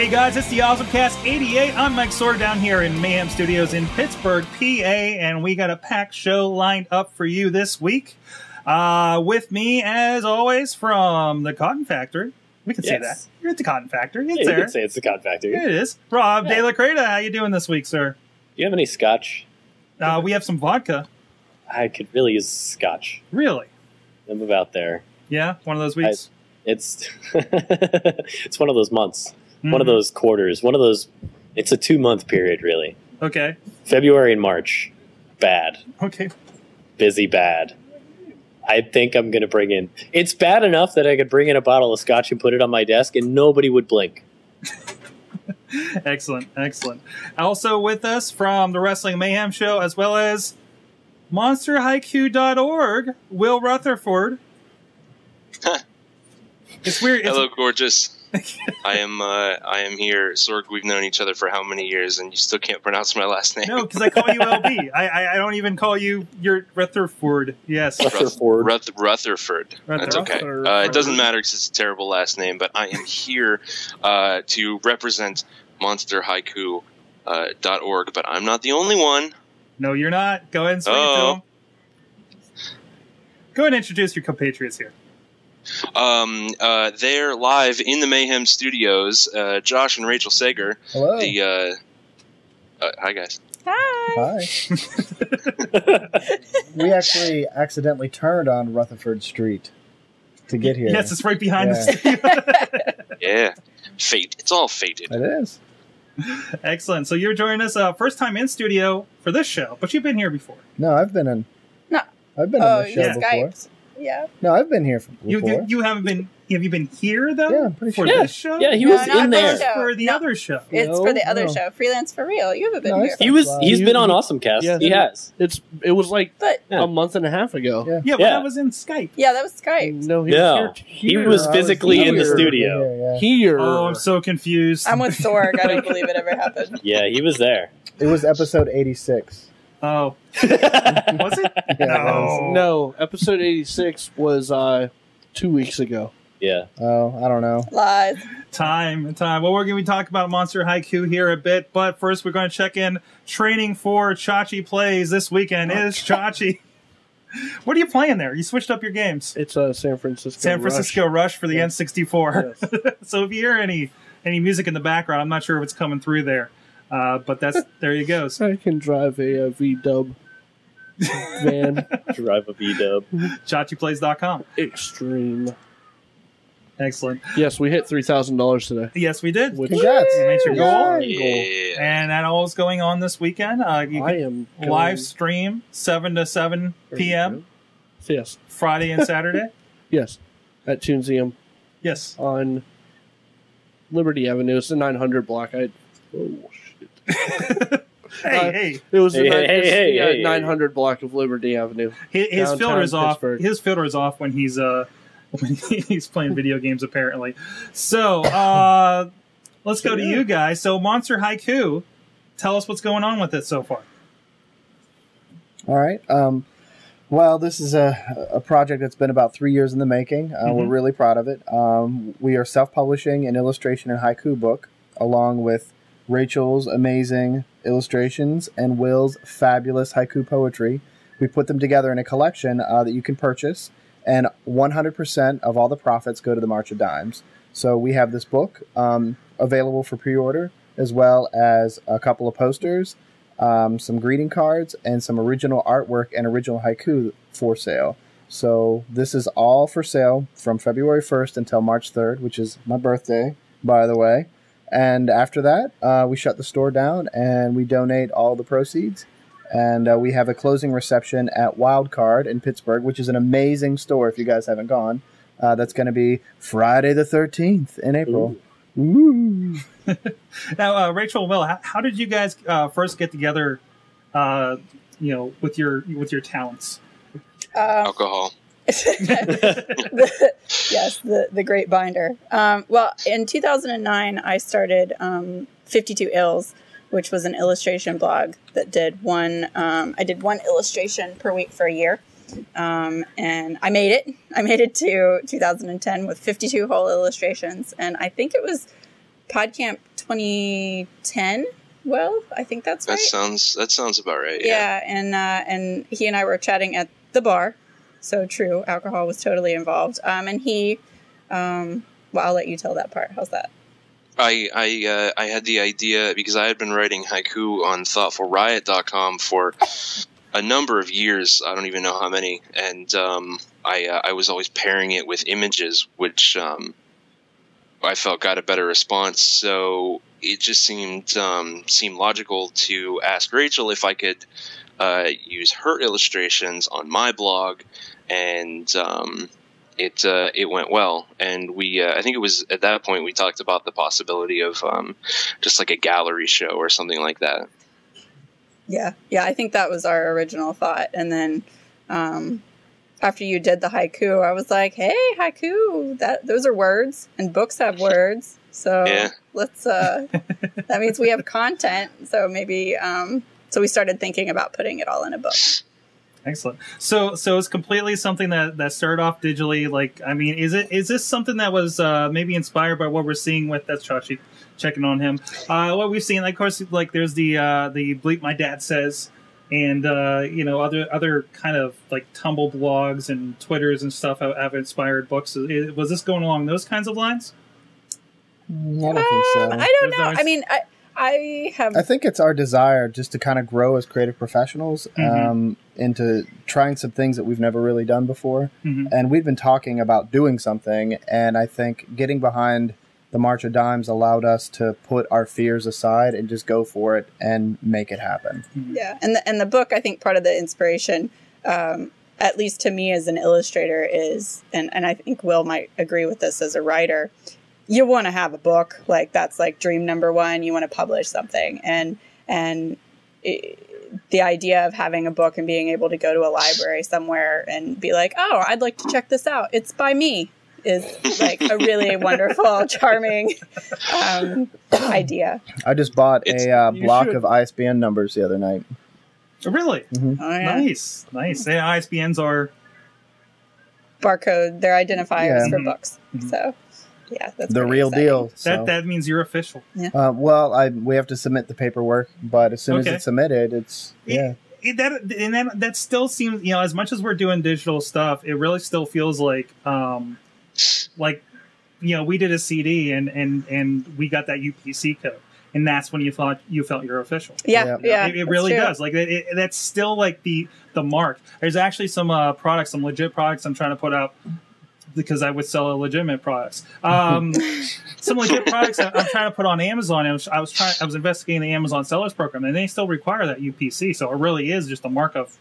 Hey guys, it's the Awesome Cast 88. I'm Mike Sorg down here in Mayhem Studios in Pittsburgh, PA, and we got a packed show lined up for you this week. Uh, with me, as always, from the Cotton Factory. We can say that. Yes. You're at the Cotton Factory. It's Yeah, you there. could say it's the Cod Factory. It is. Rob. De La Creta, how you doing this week, sir? Do you have any scotch? Uh, we have some vodka. I could really use scotch. Really? I'm about there. Yeah, one of those weeks. It's it's one of those months, one of Mhm. those quarters, one of those. It's a two month period, really. Okay. February and March, bad, Okay. busy, bad. I think I'm gonna bring in. It's bad enough that I could bring in a bottle of scotch and put it on my desk, and nobody would blink. Excellent, excellent. Also with us from the Wrestling Mayhem Show, as well as MonsterHaiku.org, Will Rutherford. it's weird. It's, Hello, gorgeous. I am uh, I am here, Sorg. We've known each other for how many years, and you still can't pronounce my last name. no, because I call you LB. I, I I don't even call you your Rutherford. Yes, Rutherford. Ruth- Rutherford. That's okay. Rutherford. Uh, it doesn't matter because it's a terrible last name, but I am here uh, to represent MonsterHaiku. Uh, dot org, but I'm not the only one. no, you're not. Go ahead and speak to Oh. him. Go ahead and introduce your compatriots here. Um, uh, they're live in the Mayhem Studios. Uh, Josh and Rachel Sager. Hello. The uh, uh, hi guys. Hi. Hi. we actually accidentally turned on Rutherford Street to get here. Yes, it's right behind Yeah. the studio. Yeah, fate. It's all fated. it is. Excellent. So you're joining us uh, first time in studio for this show, but you've been here before. No, I've been in. No. I've been Oh, on the show you before. Skyped. Yeah. No, I've been here for- You, before. you you haven't been. Have you been here though? Yeah, I'm pretty for. Yeah. this show. Yeah, he No, was not in there. show. for the No. other show. It's No, for the other no. show, Freelance for Real. You haven't been No, here. He was. Wow. He's You- been on Awesome Cast. Yeah. he has. It's it was like But a month and a half ago. Yeah. Yeah, but Yeah. that was in Skype. yeah, that was Skype. No, he No. was here. He was I physically in the studio. Here, yeah. here. Oh, I'm so confused. I'm with Sorg. I don't believe it ever happened. Yeah, he was there. It was episode 86. Oh, was it? Yeah, no. no, episode eighty six was uh two weeks ago. yeah. Oh, I don't know. Lies. Time, and time. Well, we're going to be talking about Monster Haiku here a bit, but first we're going to check in. Training for Chachi plays this weekend is Chachi. What are you playing there? You switched up your games. It's uh San Francisco. San Rush. Francisco Rush, for the Yeah. N64. Yes. so if you hear any any music in the background, I'm not sure if it's coming through there, uh, but that's there you go. So I can drive a, uh Dub van. Drive a V dub. ChachiPlays.com. Extreme. Excellent. Yes, we hit three thousand dollars today. Yes, we did. Which Congrats. You made your goal. Yeah. And that all is going on this weekend. Uh, you I am live stream 7 to 7 p.m. Yes, Friday and Saturday. yes, at Tunesium. yes. on Liberty Avenue. It's the nine hundred block. I oh shit. Hey, Uh, hey. It was the Hey, nine- hey, it's the, hey, uh, hey, hey. 900 block of Liberty Avenue. His, his Downtown filter is off. Pittsburgh. His filter is off when he's uh when he's playing video games apparently. So uh let's go to you guys. So Monster Haiku, tell us what's going on with it so far. All right. Um, well, this is a, a project that's been about three years in the making. Uh, We're Mhm. really proud of it. Um, we are self publishing an illustration and haiku book along with Rachel's amazing illustrations and Will's fabulous haiku poetry. We put them together in a collection uh, that you can purchase, and 100% of all the profits go to the March of Dimes. So we have this book um, available for pre order, as well as a couple of posters um, some greeting cards, and some original artwork and original haiku for sale. So this is all for sale from February 1st until March 3rd, which is my birthday, by the way. And after that, uh, we shut the store down and we donate all the proceeds. And uh, we have a closing reception at Wildcard in Pittsburgh, which is an amazing store if you guys haven't gone. Uh, that's going to be Friday the 13th in April. Ooh. Now, uh, Rachel and Will, how, how did you guys uh, first get together? Uh, you know, with your with your talents. Alcohol. The, yes, the, the great binder. Um, well, in 2009, I started um, 52 Ills, which was an illustration blog that did one. Um, I did one illustration per week for a year, um, and I made it. I made it to 2010 with 52 whole illustrations, and I think it was PodCamp 2010. Well, I think that's That sounds that sounds about right. yeah, and uh, and he and I were chatting at the bar. So true, alcohol was totally involved. Um, and he, um, well, I'll let you tell that part. How's that? I I uh, I had the idea because I had been writing haiku on thoughtfulriot.com for a number of years. I don't even know how many, and um, I uh, I was always pairing it with images, which um, I felt got a better response. So it just seemed um, seemed logical to ask Rachel if I could uh, use her illustrations on my blog, and um, it uh, it went well. And we uh, I think it was at that point we talked about the possibility of um, just like a gallery show or something like that. Yeah, yeah, I think that was our original thought. And then um, after you did the haiku, I was like, "Hey, haiku! That those are words, and books have words. So Yeah. let's. Uh, that means we have content. So maybe. Um, so we started thinking about putting it all in a book. Excellent. So, so it's completely something that that started off digitally. Like, I mean, is it is this something that was uh, maybe inspired by what we're seeing with that's Chachi checking on him? Uh, what we've seen, like, of course, like there's the uh, the bleep my dad says, and uh, you know other other kind of like tumble blogs and twitters and stuff have, have inspired books. Is- Was this going along those kinds of lines? I don't think so. Um, I don't There's know. always- I mean, I I have. I think it's our desire just to kind of grow as creative professionals Mhm. um, into trying some things that we've never really done before. Mhm. And we've been talking about doing something, and I think getting behind the March of Dimes allowed us to put our fears aside and just go for it and make it happen. Yeah, and the and the book, I think part of the inspiration, um, at least to me as an illustrator, is and and I think Will might agree with this as a writer. You want to have a book like that's like dream number one. You want to publish something, and and it, the idea of having a book and being able to go to a library somewhere and be like, oh, I'd like to check this out. It's by me. Is like a really wonderful, charming um, idea. I just bought It's- a uh, block should. of ISBN numbers the other night. Really Oh, yeah. nice, nice. Yeah, ISBNs are barcode, they're identifiers Yeah. for Mhm. books. Mhm. So, yeah, that's the real exciting. deal. that. So. That means you're official. Uh, well, I we have to submit the paperwork, but as soon Okay. as it's submitted, it's yeah. it, that and that that still seems you know as much as we're doing digital stuff it really still feels like um like you know we did a cd and and and we got that upc code and that's when you thought you felt you're official Yeah, Yeah. yeah, it, it really true. does like it, it, that's still like the the mark there's actually some uh products some legit products i'm trying to put out because I would sell legitimate products. Um, some legit products that I'm trying to put on Amazon. I was, I was trying, I was investigating the Amazon Sellers Program, and they still require that UPC. So it really is just a mark of,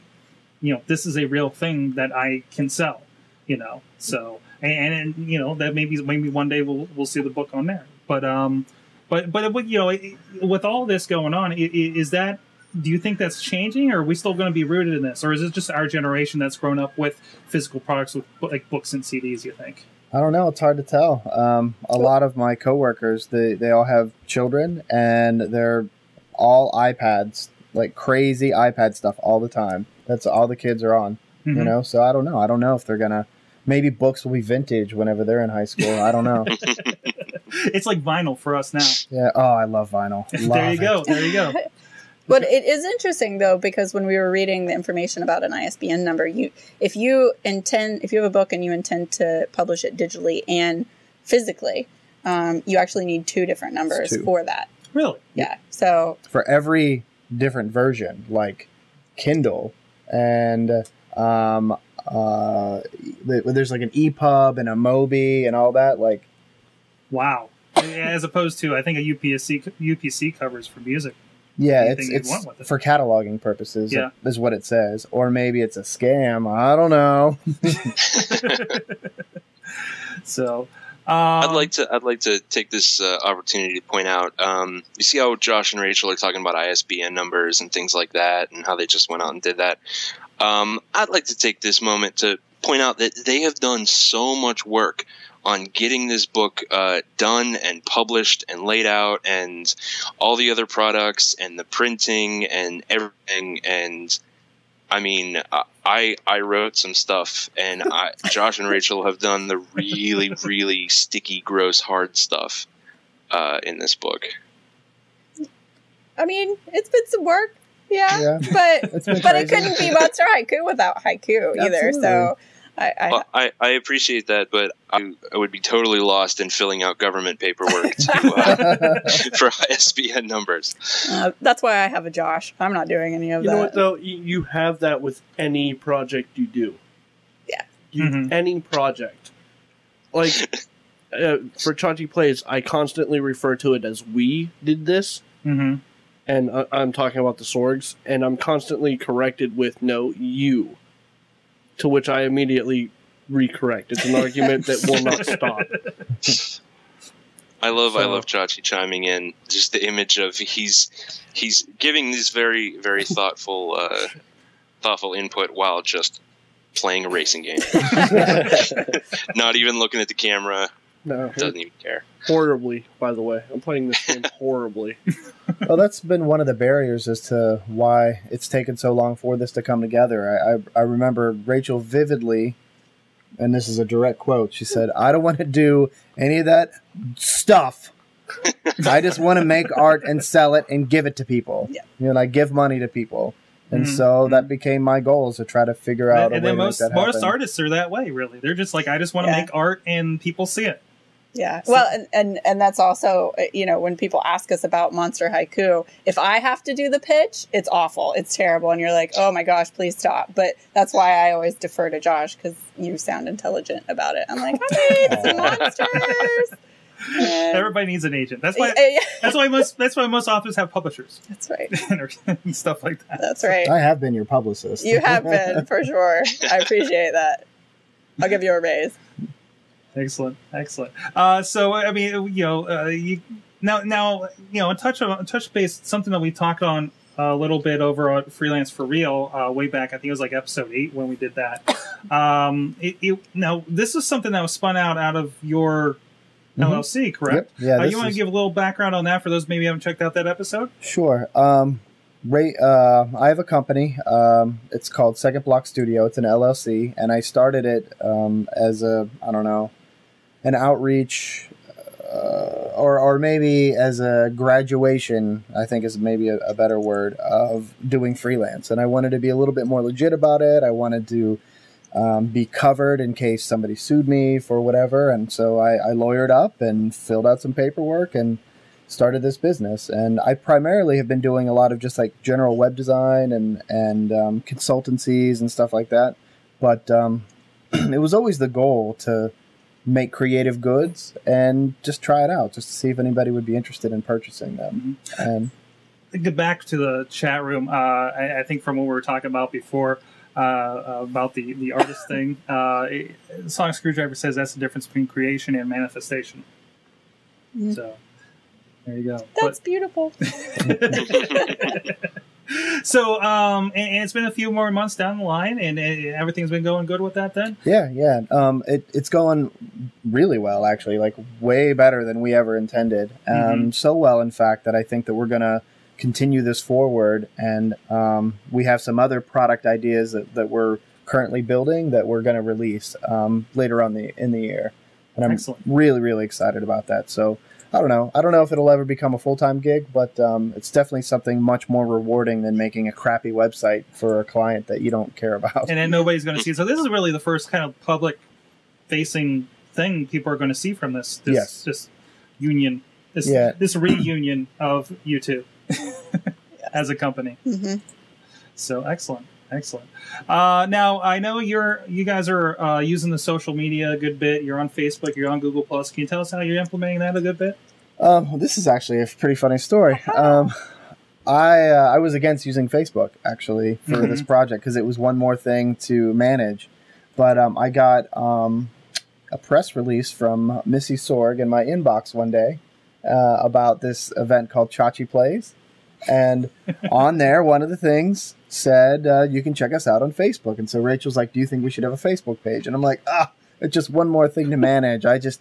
you know, this is a real thing that I can sell. You know, so and, and you know that maybe maybe one day we'll we'll see the book on there. But um, but but you know, it- with all this going on, i- i- is that do you think that's changing, or are we still going to be rooted in this, or is it just our generation that's grown up with physical products with like books and CDs? You think? I don't know. It's hard to tell. Um, a lot of my coworkers, they they all have children, and they're all iPads, like crazy iPad stuff all the time. That's all the kids are on. You Mhm. know, so I don't know. I don't know if they're gonna. Maybe books will be vintage whenever they're in high school. I don't know. it's like vinyl for us now. yeah. Oh, I love vinyl. there Love you go. it. There you go. But it is interesting though because when we were reading the information about an ISBN number, you if you intend if you have a book and you intend to publish it digitally and physically, um, you actually need two different numbers two. for that. Really? Yeah. So For every different version, like Kindle and um, uh, there's like an EPUB and a Mobi and all that. Like, Wow. As opposed to, I think a UPC UPC covers for music. Yeah, it's it's want with it. for cataloging purposes. Yeah. is what it says. Or maybe it's a scam. I don't know. So, um, I'd like to. I'd like to take this uh, opportunity to point out. Um, you see how Josh and Rachel are talking about ISBN numbers and things like that, and how they just went out and did that. Um, I'd like to take this moment to point out that they have done so much work on getting this book uh, done and published and laid out, and all the other products and the printing and everything. And I mean, I- I I wrote some stuff, and I, Josh and Rachel have done the really really sticky, gross, hard stuff uh, in this book. I mean, it's been some work. Yeah, Yeah. but It's been but it couldn't be Monster Haiku without haiku either. Absolutely. So I, I Well, I, I appreciate that, but I, I would be totally lost in filling out government paperwork to, uh, for ISBN numbers. uh, that's why I have a Josh. I'm not doing any of You that. know what though? You you have that with any project you do. Yeah. You, Mhm. Any project, like uh, for Chachi plays, I constantly refer to it as "we did this," hmm and I, I'm talking about the Sorgs, and I'm constantly corrected with "no, you," to which I immediately recorrect. It's an argument that will not stop. I love I love Chachi chiming in. Just the image of he's he's giving this very very thoughtful uh, thoughtful input while just playing a racing game. Not even looking at the camera. No, Doesn't even care. horribly. By the way, I'm playing this game horribly. well, that's been one of the barriers as to why it's taken so long for this to come together. I, I, I remember Rachel vividly, and this is a direct quote. She said, "I don't want to do any of that stuff. I just want to make art and sell it and give it to people. Yeah. You know, I give money to people." And Mhm. so that became my goal is to try to figure out And, a and way then to make most that most happen. artists are that way. Really, they're just like, I just want to Yeah. make art and people see it. Yeah. So- Well, and, and and that's also uh, you know when people ask us about Monster Haiku, if I have to do the pitch, it's awful, it's terrible, and you're like, oh my gosh, please stop. But that's why I always defer to Josh because you sound intelligent about it. I'm like, I made some monsters. And- Everybody needs an agent. That's why. Yeah, yeah, That's why most. That's why most authors have publishers that's right. and stuff like that. That's right. I have been your publicist. You have been for sure. I appreciate that. I'll give you a raise. Excellent, excellent. Uh, so I mean, you know, uh, you now now you know, a touch on touch base something that we talked on a little bit over on Freelance for Real uh, way back. I think it was like episode eight when we did that. Um, it, it, now this is something that was spun out out of your Mhm. LLC, correct? Yep. Yeah, uh, you want to give a little background on that for those maybe haven't checked out that episode? Sure. Um, Ray, uh, I have a company. Um, it's called Second Block Studio. It's an LLC, and I started it um, as a I don't know, an outreach, uh, or or maybe as a graduation. I think is maybe a, a better word of doing freelance. And I wanted to be a little bit more legit about it. I wanted to. Um, be covered in case somebody sued me for whatever, and so I, I lawyered up and filled out some paperwork and started this business and i primarily have been doing a lot of just like general web design and and um, consultancies and stuff like that but um, it was always the goal to make creative goods and just try it out just to see if anybody would be interested in purchasing them and get back to the chat room. Uh, I, I think from what we were talking about before uh, about the the artist thing. Uh, it, Sonic Screwdriver says that's the difference between creation and manifestation. Mhm. So there you go. That's beautiful. So um, and, and it's been a few more months down the line, and, and everything's been going good with that. Then yeah yeah um, it, it's going really well actually like way better than we ever intended um, Mhm. so well in fact that i think that we're gonna continue this forward and um, we have some other product ideas that, that we're currently building that we're going to release um, later on the in the year and i'm Excellent. really really excited about that so i don't know i don't know if it'll ever become a full-time gig but um, it's definitely something much more rewarding than making a crappy website for a client that you don't care about and then nobody's going to see. So this is really the first kind of public facing thing people are going to see from this. This, Yes. this union, this Yeah. this reunion of you two as a company. hmm So excellent, excellent. Uh, now I know you're you guys are uh, using the social media a good bit. You're on Facebook. You're on Google Plus. Can you tell us how you're implementing that a good bit? Um, well, this is actually a pretty funny story. Um, I uh, I was against using Facebook actually for Mhm. this project because it was one more thing to manage, but um, I got um, a press release from Missy Sorg in my inbox one day uh, about this event called Chachi Plays, and on there one of the things said uh, you can check us out on Facebook, and so Rachel's like, "Do you think we should have a Facebook page?" And I'm like, "Ah, it's just one more thing to manage. I just."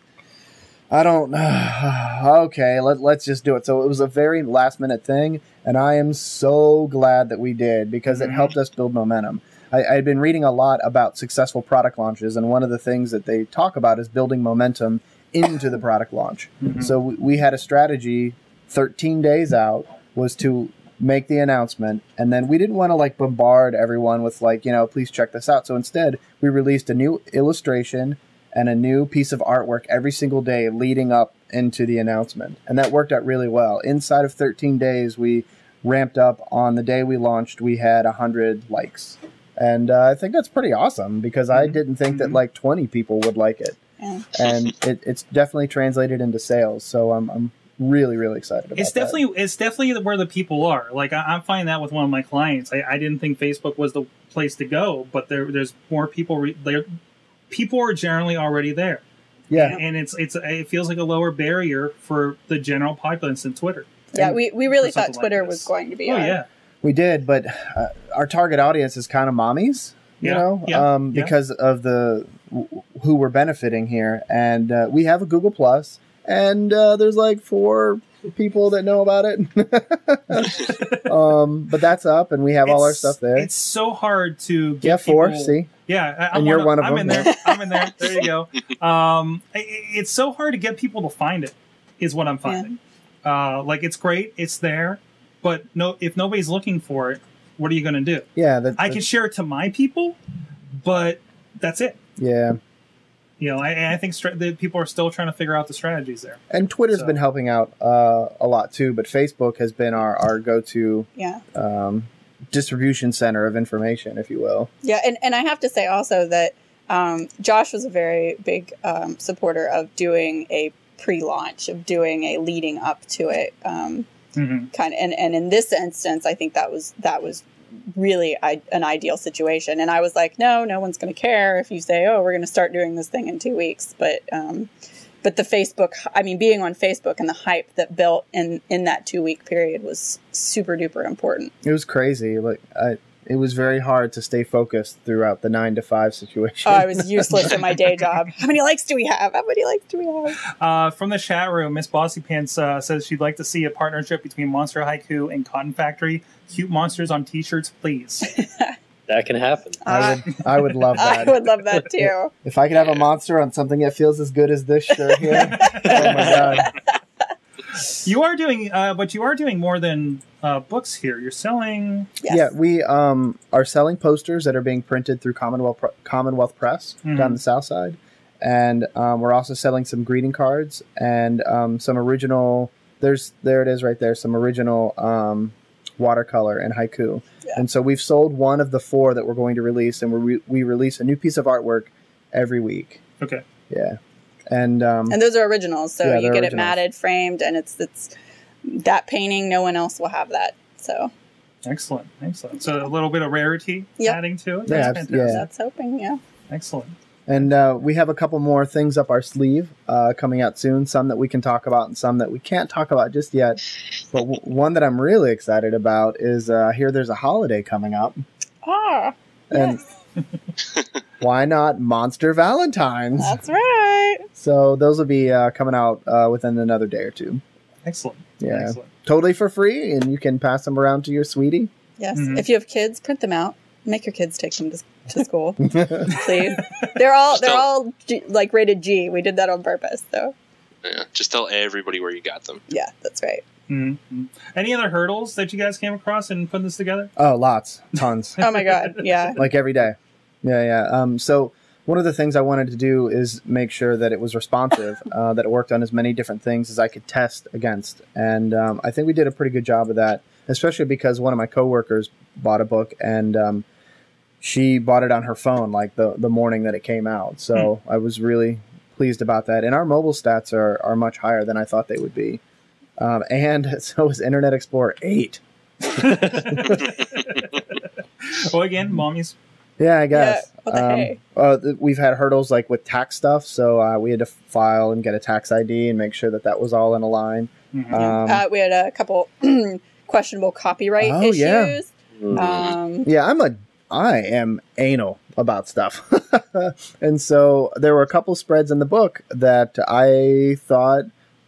I don't. okay, let, let's just do it. So it was a very last minute thing, and I am so glad that we did because it Mhm. helped us build momentum. I, I'd been reading a lot about successful product launches, and one of the things that they talk about is building momentum into the product launch. Mhm. So we, we had a strategy 13 days out was to make the announcement. And then we didn't want to like bombard everyone with like you know please check this out. So instead we released a new illustration and a new piece of artwork every single day leading up into the announcement. And that worked out really well. Inside of 13 days we ramped up. On the day we launched we had 100 likes. And uh, i think that's pretty awesome because i Mhm. didn't think that Mhm. like 20 people would like it. Yeah. and it, it's definitely translated into sales. So i'm, I'm really really excited about It's that. definitely it's definitely where the people are. Like I, I'm finding that with one of my clients. I, I didn't think Facebook was the place to go, but there there's more people. Re, there, people are generally already there, yeah and it's it's it feels like a lower barrier for the general populace than Twitter. Yeah, we, we really thought something like Twitter was going to be. Oh our- yeah, We did, but uh, our target audience is kind of mommies, you Yeah, know, yeah, um, yeah. because of the who we're benefiting here, and uh, we have a Google Plus, and uh, there's like four people that know about it. um, but that's up, and we have all our stuff there. It's so hard to get Yeah, four. people- See, Yeah, I, And you're one of I'm them, in there. I'm in there. There you go. Um, i- i- it's so hard to get people to find it. Is what I'm finding. Uh, like it's great, it's there, but no, if nobody's looking for it, what are you going to do? yeah, that, I can share it to my people, but that's it. yeah. You know, I, I think stra- that people are still trying to figure out the strategies there. And Twitter's So- been helping out uh, a lot too, but Facebook has been our, our go-to Yeah. um, distribution center of information, if you will. Yeah, and, and I have to say also that um, Josh was a very big um, supporter of doing a pre-launch, of doing a leading up to it um, hmm kind of. And, and in this instance, I think that was that was really I, an ideal situation. And I was like, no, no one's going to care if you say, oh, we're going to start doing this thing in two weeks. But um, but the Facebook, I mean, being on Facebook and the hype that built in in that two week period was super duper important. It was crazy. Like I, it was very hard to stay focused throughout the nine to five situation. Oh, I was useless in my day job. How many likes do we have? How many likes do we have? Uh, from the chat room, Miss Bossy Pants uh, says she'd like to see a partnership between Monster Haiku and Cotton Factory. Cute monsters on T-shirts, please. That can happen. I would, I would love that. I would love that too. If I could have a monster on something that feels as good as this shirt here, oh my god! You are doing, uh, but you are doing more than uh, books here. You're selling. Yes. Yeah, we um, are selling posters that are being printed through Commonwealth Pre- Commonwealth Press Mhm. down the south side, and um, we're also selling some greeting cards and um, some original. There's there it is right there. Some original um, watercolor and haiku, Yeah. and so we've sold one of the four that we're going to release, and we re- we release a new piece of artwork every week. Okay. Yeah, and um, And those are originals, so Yeah, you they're get it matted, framed, and it's it's that painting. No one else will have that. So Excellent, excellent. So a little bit of rarity Yep. adding to it. Yeah, That's abs- fantastic. yeah. that's hoping. Yeah. Excellent. And uh, we have a couple more things up our sleeve uh, coming out soon. Some that we can talk about, and some that we can't talk about just yet. But w- one that I'm really excited about is uh, here. There's a holiday coming up, Ah, and why not Monster Valentines? that's right. So those will be uh, coming out uh, within another day or two. Excellent. Yeah, Excellent. totally for free, and you can pass them around to your sweetie. Yes. Mhm. If you have kids, print them out. Make your kids take them to, to school, please. They're all they're all G, like rated G. We did that on purpose, so Yeah, just tell everybody where you got them. yeah, that's right. hmm Any other hurdles that you guys came across in putting this together? oh, lots, tons. Oh my god, yeah. like every day. Yeah, yeah. Um, so one of the things I wanted to do is make sure that it was responsive, uh, that it worked on as many different things as I could test against, and um, I think we did a pretty good job of that. Especially because one of my coworkers bought a book and um, she bought it on her phone like the the morning that it came out. So I was really pleased about that. And our mobile stats are are much higher than I thought they would be. Um, and so is Internet Explorer eight. Well, again, mommies. Yeah, I guess. What the um, hey? uh, we've had hurdles like with tax stuff, so uh, we had to file and get a tax ID and make sure that that was all in a line. Mhm. Um, uh, we had a couple questionable copyright Oh, issues. yeah. Mm. Um, yeah, I'm a I am anal about stuff, and so there were a couple spreads in the book that I thought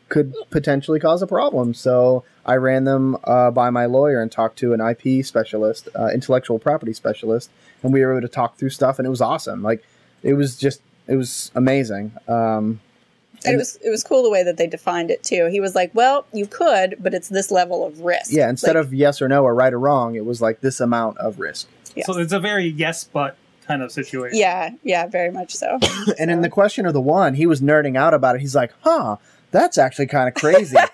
could potentially cause a problem. So I ran them uh, by my lawyer and talked to an IP specialist, uh, intellectual property specialist, and we were able to talk through stuff, and it was awesome. Like it was just it was amazing. Um, And it was it was cool the way that they defined it too. He was like, "Well, you could, but it's this level of risk." Yeah, instead Like, of yes or no or right or wrong, it was like this amount of risk. yes. So it's a very yes but kind of situation. yeah, yeah, very much so. And in the question of the one, he was nerding out about it. He's like, "Huh, that's actually kind of crazy."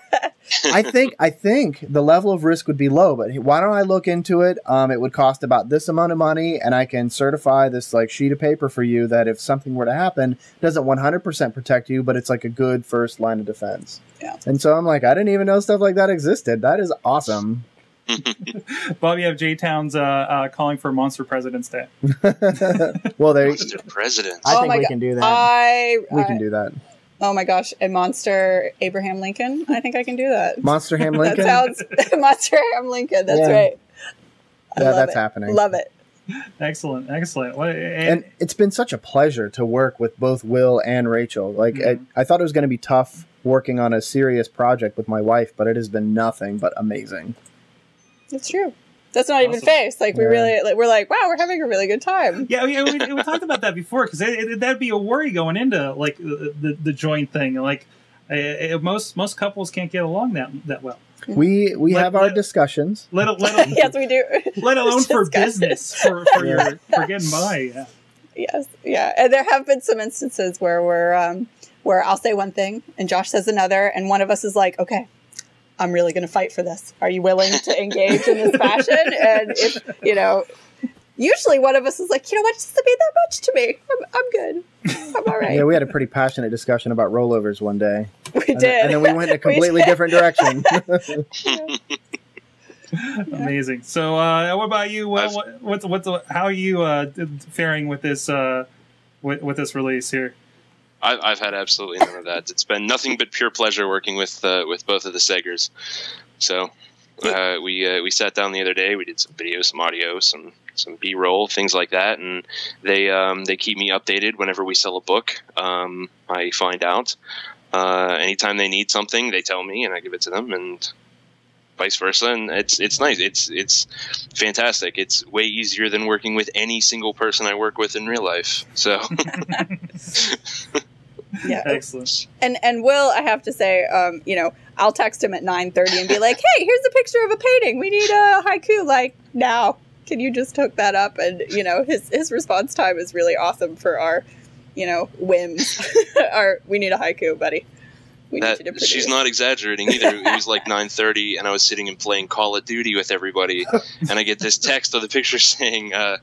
I think I think the level of risk would be low, but why don't I look into it? Um, it would cost about this amount of money, and I can certify this like sheet of paper for you that if something were to happen, it doesn't 100% protect you, but it's like a good first line of defense. Yeah. And so I'm like, I didn't even know stuff like that existed. That is awesome. Bob, you have J Towns uh, uh, calling for Monster President's Day. well, there. Monster president. I Oh think my we God. can do that. I, we I- can do that. Oh my gosh, and Monster Abraham Lincoln. I think I can do that. Monster Ham Lincoln. That sounds Monster Abraham Lincoln. That's Yeah. right. I yeah, that's it. happening. Love it. Excellent, excellent. What, and it's been such a pleasure to work with both Will and Rachel. Like Mhm. I, I thought it was going to be tough working on a serious project with my wife, but it has been nothing but amazing. It's true. That's not even face. Like we Yeah. really, like, we're like, wow, we're having a really good time. yeah, yeah, we, we talked about that before because that'd be a worry going into like the the, the joint thing. Like uh, uh, most most couples can't get along that that well. We we Let- have our let- discussions. Let a- let yes, we do. let alone for business for for Yeah. your for getting by. Yeah. Yes, yeah, and there have been some instances where we're um, where I'll say one thing and Josh says another, and one of us is like, "Okay, I'm really going to fight for this. Are you willing to engage in this fashion?" And if you know, usually one of us is like, "You know what? It doesn't mean that much to me. I'm, I'm good. I'm all right." Yeah, we had a pretty passionate discussion about rollovers one day, we and, did, and then we went in a completely did. different direction. Amazing. So, uh, what about you? What, what, what's what's how are you uh, faring with this uh, with, with this release here? I've, I've had absolutely none of that. It's been nothing but pure pleasure working with uh, with both of the Segers. So uh, we uh, we sat down the other day. We did some video, some audio, some some B roll, things like that, and they um, they keep me updated whenever we sell a book. Um, I find out. Uh, anytime they need something, they tell me, and I give it to them, and vice versa. And it's it's nice. It's it's fantastic. It's way easier than working with any single person I work with in real life. So. yeah. Excellent. And and Will, I have to say, um, you know, I'll text him at nine thirty and be like, "Hey, here's a picture of a painting. We need a haiku like now. Can you just hook that up?" And you know, his his response time is really awesome for our, you know, whims. our we need a haiku, buddy. We need to that produce. she's not exaggerating either. It was like 9:30, and I was sitting and playing Call of Duty with everybody, and I get this text of the picture saying, uh,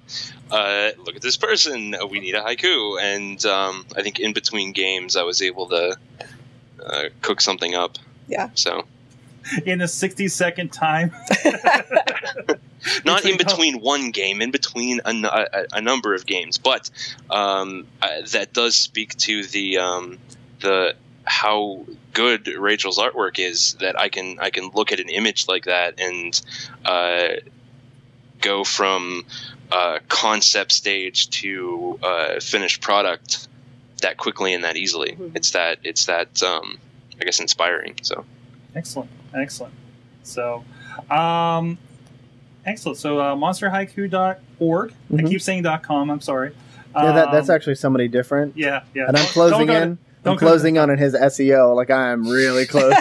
uh, "Look at this person. We need a haiku." And um, I think in between games, I was able to uh, cook something up. Yeah. So In a sixty second time. not in Between- between one game, in between a, a, a number of games, but um, uh, that does speak to the um, the how good Rachel's artwork is. That I can I can look at an image like that and uh, go from uh, concept stage to uh, finished product that quickly and that easily. Mhm. It's that it's that um, I guess inspiring. So. Excellent, excellent. So, um, excellent. So, uh, monsterhaiku.org. I Mhm. keep saying .com. I'm sorry. yeah, that, that's Um, actually somebody different. yeah, yeah. And I'm closing don't to- in. Don't I'm go to- closing on in his SEO. Like I am really close.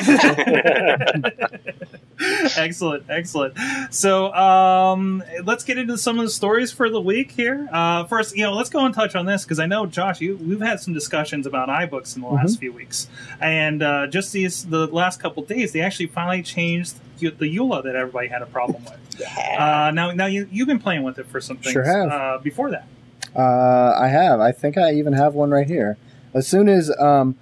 excellent, excellent. So, um, let's get into some of the stories for the week here. Uh, first, you know, let's go and touch on this because I know Josh, you we've had some discussions about iBooks in the last few weeks, and uh, just these the last couple days, they actually finally changed the EULA that everybody had a problem with. yeah. Uh, now, now you you've been playing with it for some things Sure have. Uh, before that. Uh, I have. I think I even have one right here. As soon as um,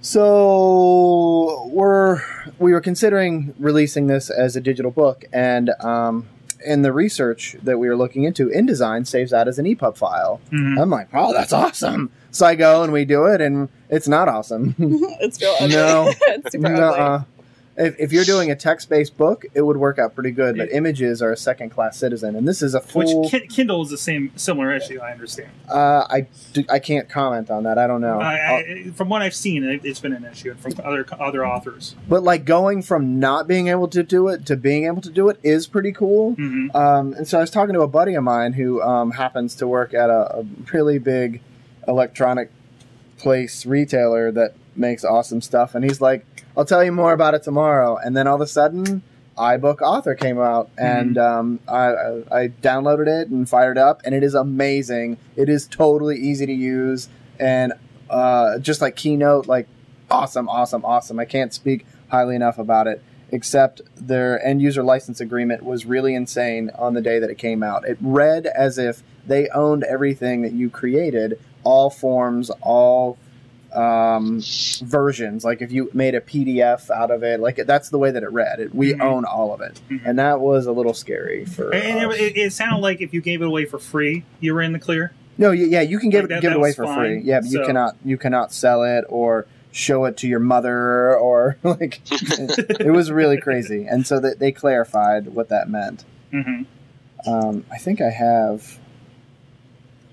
so we're we were considering releasing this as a digital book, and um, in the research that we were looking into, InDesign saves that as an EPUB file. Mhm. I'm like, oh, that's awesome. So I go and we do it, and it's not awesome. it's real ugly. No. it's super ugly. If, if you're doing a text-based book, it would work out pretty good. But images are a second-class citizen, and this is a full. Which Ki- Kindle is the same similar issue, I understand. uh, I, can't comment on that. I don't know. I, I'll- I, from what I've seen, it, it's been an issue from other other authors. But like going from not being able to do it to being able to do it is pretty cool. hmm Um, and so I was talking to a buddy of mine who um, happens to work at a, a really big electronic place retailer that makes awesome stuff, and he's like, "I'll tell you more about it tomorrow." And then all of a sudden, iBook Author came out, and um, I, I I downloaded it and fired it up, and it is amazing. It is totally easy to use, and uh, just like Keynote, like awesome, awesome, awesome. I can't speak highly enough about it. Except their end user license agreement was really insane on the day that it came out. It read as if they owned everything that you created, all forms, all um, versions. Like if you made a PDF out of it, like that's the way that it read. It, we Mhm. own all of it, Mhm. and that was a little scary for. And it, it, sounded like if you gave it away for free, you were in the clear. no, yeah, you can give Like it that- give it away for fine. free. Yeah, but you cannot you cannot sell it or show it to your mother or like it, it was really crazy. And so that they clarified what that meant. hmm Um, I think I have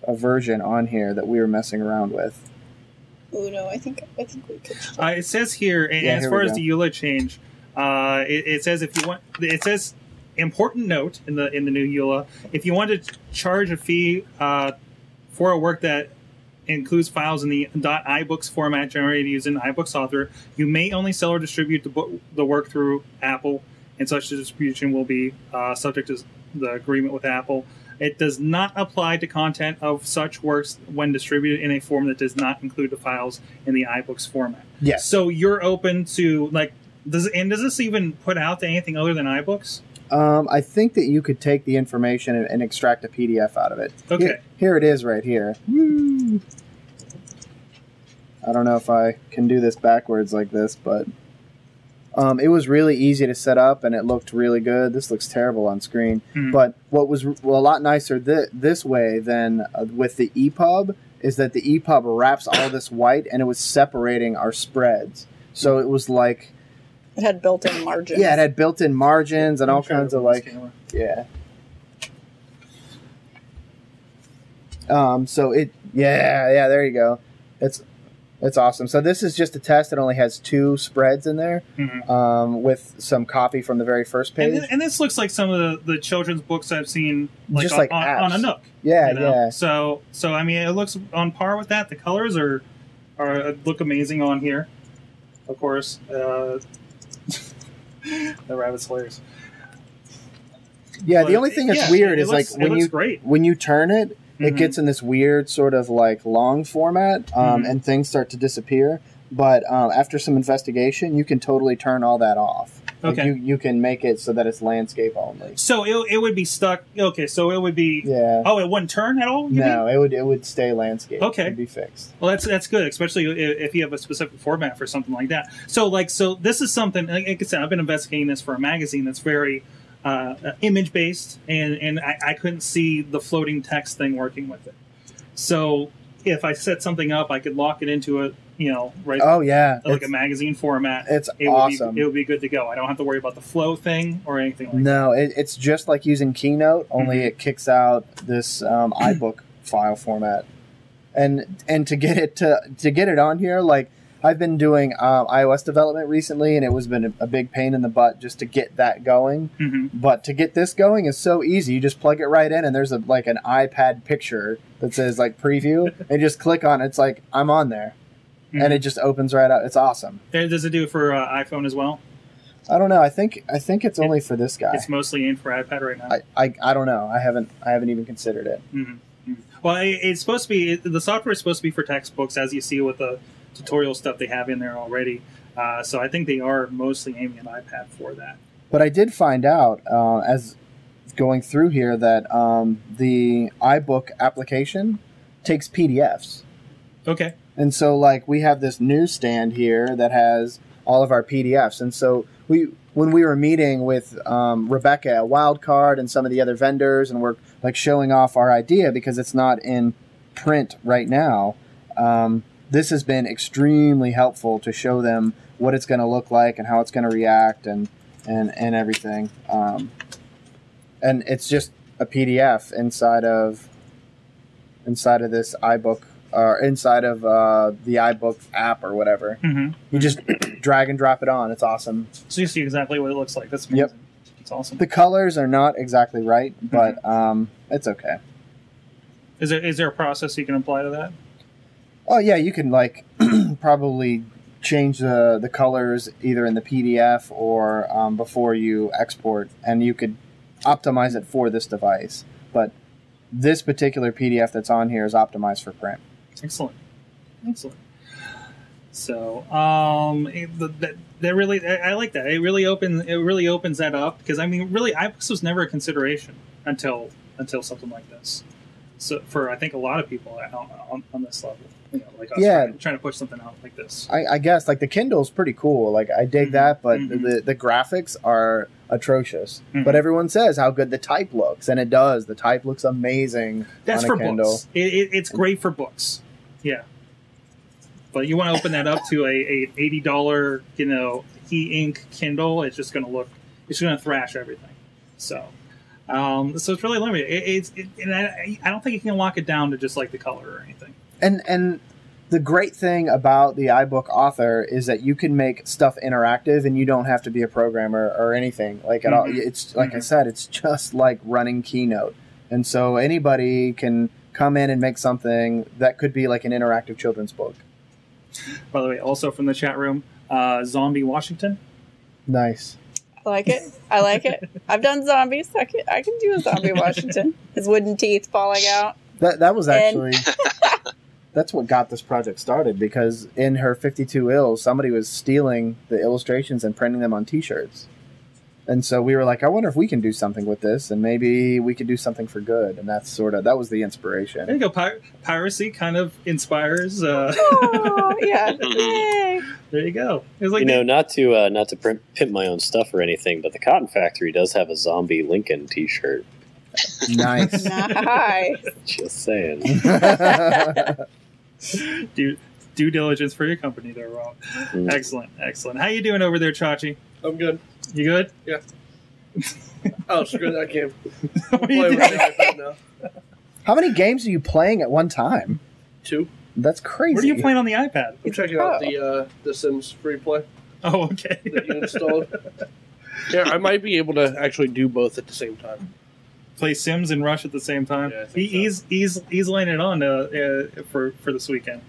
a version on here that we were messing around with. Oh no, I think I think we could. Uh, it says here, and Yeah, as here far as the EULA change, uh, it, it says if you want, it says important note in the in the new EULA, if you want to charge a fee uh, for a work that includes files in the .ibooks format generated using iBooks Author, you may only sell or distribute the book, the work through Apple, and such distribution will be uh, subject to the agreement with Apple. It does not apply to content of such works when distributed in a form that does not include the files in the iBooks format. Yes. So you're open to like does and does this even put out to anything other than iBooks? Um, I think that you could take the information and, and extract a PDF out of it. Okay. Here, here it is right here. Woo. I don't know if I can do this backwards like this, but um, it was really easy to set up and it looked really good. This looks terrible on screen. Hmm. But what was well, a lot nicer th- this way than uh, with the EPUB is that the EPUB wraps all this white and it was separating our spreads. So it was like, It had built-in margins. yeah, it had built in margins and all kinds of like, yeah. Um. So it. Yeah. Yeah. There you go. It's. It's awesome. So this is just a test. It only has two spreads in there, Mhm. um, with some copy from the very first And, page. thi- and this looks like some of the, the children's books I've seen like, Just on, like on, on a Nook. yeah. you know? Yeah. So so I mean it looks on par with that. The colors are are look amazing on here. Of course. Uh, the rabbit's hilarious. Yeah. But the only thing that's yeah, weird is looks- like it when looks you great. when you turn it, it Mhm. gets in this weird sort of like long format, um, Mhm. and things start to disappear. But um, after some investigation, you can totally turn all that off. Like, Okay. you you can make it so that it's landscape only. So it, it would be stuck. Okay, so it would be. Yeah. Oh, it wouldn't turn at all. you mean? No, it would it would stay landscape. Okay. It'd be fixed. Well, that's that's good, especially if you have a specific format for something like that. So, like, so this is something. Like I said, I've been investigating this for a magazine that's very uh, image based, and and I, I couldn't see the floating text thing working with it. So, if I set something up, I could lock it into a you know right Oh yeah, like it's, a magazine format. it's It awesome. would be it would be good to go. I don't have to worry about the flow thing or anything like that. no, it, it's just like using Keynote, only Mhm. it kicks out this um, iBook file format, and and to get it to to get it on here, like I've been doing um, iOS development recently, and it was been a, a big pain in the butt just to get that going. hmm But to get this going is so easy. You just plug it right in, and there's a like an iPad picture that says like preview, and just click on it. It's like I'm on there, and it just opens right up. It's awesome. And does it do it for uh, iPhone as well? I don't know. I think I think it's only for this guy. It's mostly aimed for iPad right now. I, I, I don't know. I haven't I haven't even considered it. Mhm. Mhm. Well, it- it's supposed to be the software is supposed to be for textbooks, as you see with the tutorial stuff they have in there already. Uh, so I think they are mostly aiming at iPad for that. But I did find out uh, as going through here that um, the iBook application takes PDFs, Okay. and so like we have this newsstand here that has all of our PDFs, and so we when we were meeting with um, Rebecca at Wildcard and some of the other vendors, and we're like showing off our idea because it's not in print right now. Um, this has been extremely helpful to show them what it's going to look like and how it's going to react and and and everything. Um, and it's just a PDF inside of inside of this iBook or inside of uh, the iBook app or whatever. hmm You just drag and drop it on. It's awesome. So you see exactly what it looks like. That's Yep. amazing. It's awesome. The colors are not exactly right, but um, it's okay. Is there is there a process you can apply to that? Oh yeah, you can like probably change the the colors either in the PDF or um, before you export, and you could optimize it for this device. But this particular PDF that's on here is optimized for print. Excellent, excellent. So, um, that that really, I, I like that. It really opens, it really opens that up because I mean, really, iBooks was never a consideration until until something like this. So, for I think a lot of people on, on, on this level, you know, like us Yeah. trying, trying to push something out like this. I, I guess like the Kindle's pretty cool. Like I dig that, but Mhm. the the graphics are atrocious. Mhm. But everyone says how good the type looks, and it does. The type looks amazing That's on for a Kindle. books. It, it, it's great for books. Yeah. But you want to open that up to a, a eighty dollar, you know, e ink Kindle. It's just going to look. It's going to thrash everything. So, um, so it's really limited. It, it's it, and I, I don't think you can lock it down to just like the color or anything. And and the great thing about the iBook author is that you can make stuff interactive, and you don't have to be a programmer or anything like at all. Mhm. It's like I Mhm. said, it's just like running Keynote, and so anybody can come in and make something that could be like an interactive children's book. By the way, also from the chat room, uh, Zombie Washington. Nice. I like it. I like it. I've done zombies. I can I can do a zombie Washington. His wooden teeth falling out. That that was And- actually that's what got this project started because in her 52 ills somebody was stealing the illustrations and printing them on t-shirts. And so we were like, I wonder if we can do something with this and maybe we could do something for good and that's sort of that was the inspiration There inspiration. you go. Pir- piracy kind of inspires. Uh, Oh yeah. Yay. there you go. It's like you know, not to uh, not to print, pimp my own stuff or anything, but the Cotton Factory does have a zombie Lincoln T-shirt. Nice. Nice. Just saying. due due diligence for your company there, Rob. Mm. Excellent, excellent. How you doing over there, Chachi? I'm good. You good? Yeah. oh, screw that game. What are Play you with doing? the iPad now. How many games are you playing at one time? Two. That's crazy. What are you playing on the iPad? I'm checking out Oh. the uh, the Sims free play Oh, okay. that you installed. yeah, I might be able to actually do both at the same time. Play Sims and Rush at the same time. Yeah, he, so. he's he's he's laying it on uh, uh, for for this weekend.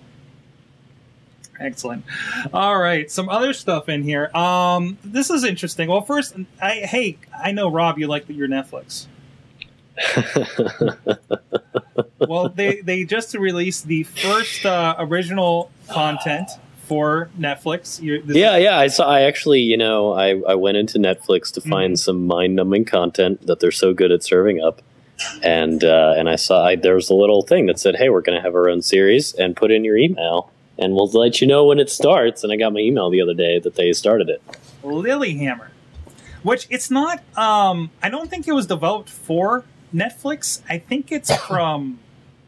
Excellent. All right, some other stuff in here. Um, this is interesting. Well, first, I hey, I know Rob, you like your Netflix. well, they they just released the first uh, original content for Netflix. you this yeah, yeah. I saw. I actually, you know, I, I went into Netflix to find some mind-numbing content that they're so good at serving up, and uh, and I saw I, there was a little thing that said, "Hey, we're going to have our own series, and put in your email, and we'll let you know when it starts." And I got my email the other day that they started it. Lilyhammer, which it's not. Um, I don't think it was developed for Netflix. I think it's from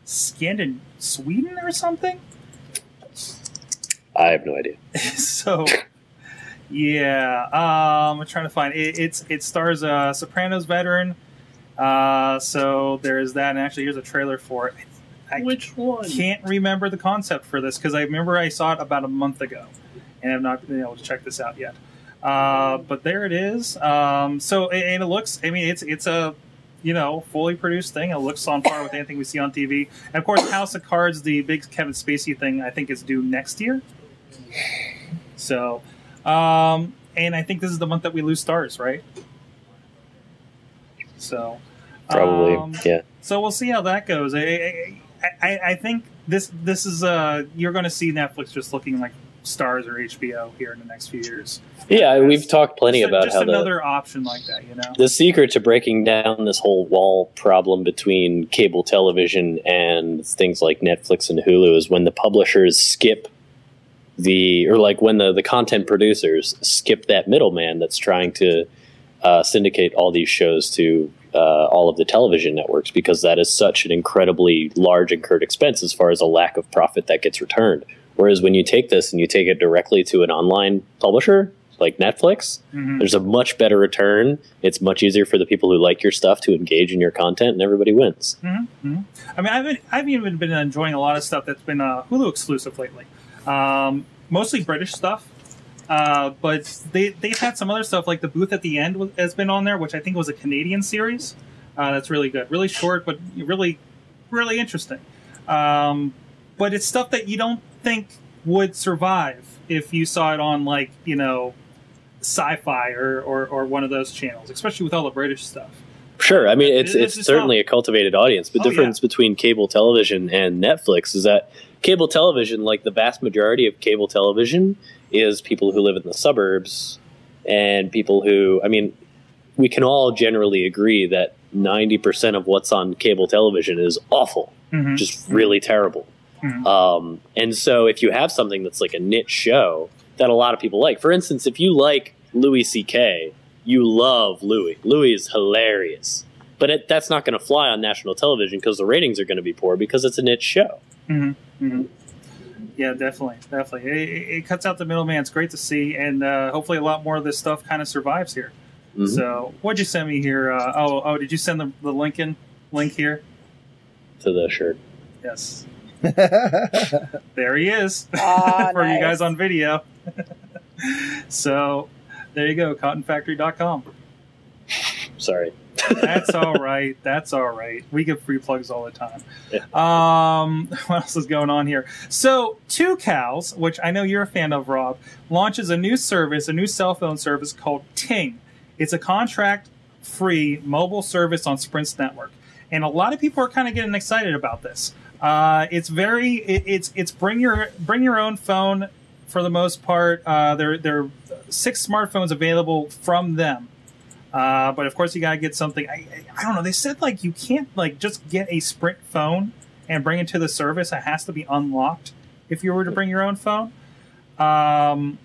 Scandin Sweden or something. I have no idea. so, yeah, um, I'm trying to find it. It's it stars a Sopranos veteran. Uh, so there is that, and actually, here's a trailer for it. I Which one? can't remember the concept for this because I remember I saw it about a month ago, and I've not been able to check this out yet. Uh, but there it is. Um, so and and it looks. I mean, it's it's a you know fully produced thing. It looks on par with anything we see on TV. And of course, House of Cards, the big Kevin Spacey thing, I think is due next year. So, um, and I think this is the month that we lose Starz, right? So, Probably, um, yeah. so we'll see how that goes. I, I, I, think this this is uh you're going to see Netflix just looking like Starz or HBO here in the next few years. Yeah, we've talked plenty just, about just how the another option like that, you know. the secret to breaking down this whole wall problem between cable television and things like Netflix and Hulu is when the publishers skip the or like when the the content producers skip that middleman that's trying to uh, syndicate all these shows to uh, all of the television networks because that is such an incredibly large incurred expense as far as a lack of profit that gets returned. Whereas when you take this and you take it directly to an online publisher like Netflix, Mhm. there's a much better return. It's much easier for the people who like your stuff to engage in your content, and everybody wins. Mhm, mhm. I mean, I've been, I've even been enjoying a lot of stuff that's been uh, Hulu exclusive lately. Um, mostly British stuff, uh, but they they've had some other stuff like the booth at the end has been on there, which I think was a Canadian series. Uh, that's really good, really short, but really really interesting. Um, but it's stuff that you don't think would survive if you saw it on like you know Syfy or, or, or one of those channels, especially with all the British stuff. Sure, I mean it's it's it's certainly a cultivated audience. The Oh, difference between cable television and Netflix is that cable television, like the vast majority of cable television, is people who live in the suburbs and people who, I mean, we can all generally agree that ninety percent of what's on cable television is awful, Mhm. just really terrible. Mhm. Um, and so, if you have something that's like a niche show that a lot of people like, for instance, if you like Louis C.K., you love Louis. Louis is hilarious, but it, that's not going to fly on national television because the ratings are going to be poor because it's a niche show. Mhm. Mhm. Yeah, definitely, definitely. It, it- it cuts out the middleman. It's great to see, and uh, hopefully, a lot more of this stuff kind of survives here. Mhm. So, what'd you send me here? Uh, oh, oh, did you send the, the Lincoln link here? To the shirt. Yes, there he is Ah, for you guys on video. so, there you go, cottonfactory.com. Sorry. That's all right. That's all right. We give free plugs all the time. Yeah. Um, what else is going on here? So, Tucows, which I know you're a fan of, Rob, launches a new service, a new cell phone service called Ting. It's a contract-free mobile service on Sprint's network, and a lot of people are kind of getting excited about this. Uh, it's very, it, it's it's bring your bring your own phone for the most part. Uh, there there are six smartphones available from them. Uh, but of course, you gotta get something. I, I, don't know. They said like you can't like just get a Sprint phone and bring it to the service. It has to be unlocked if you were to bring your own phone. Um,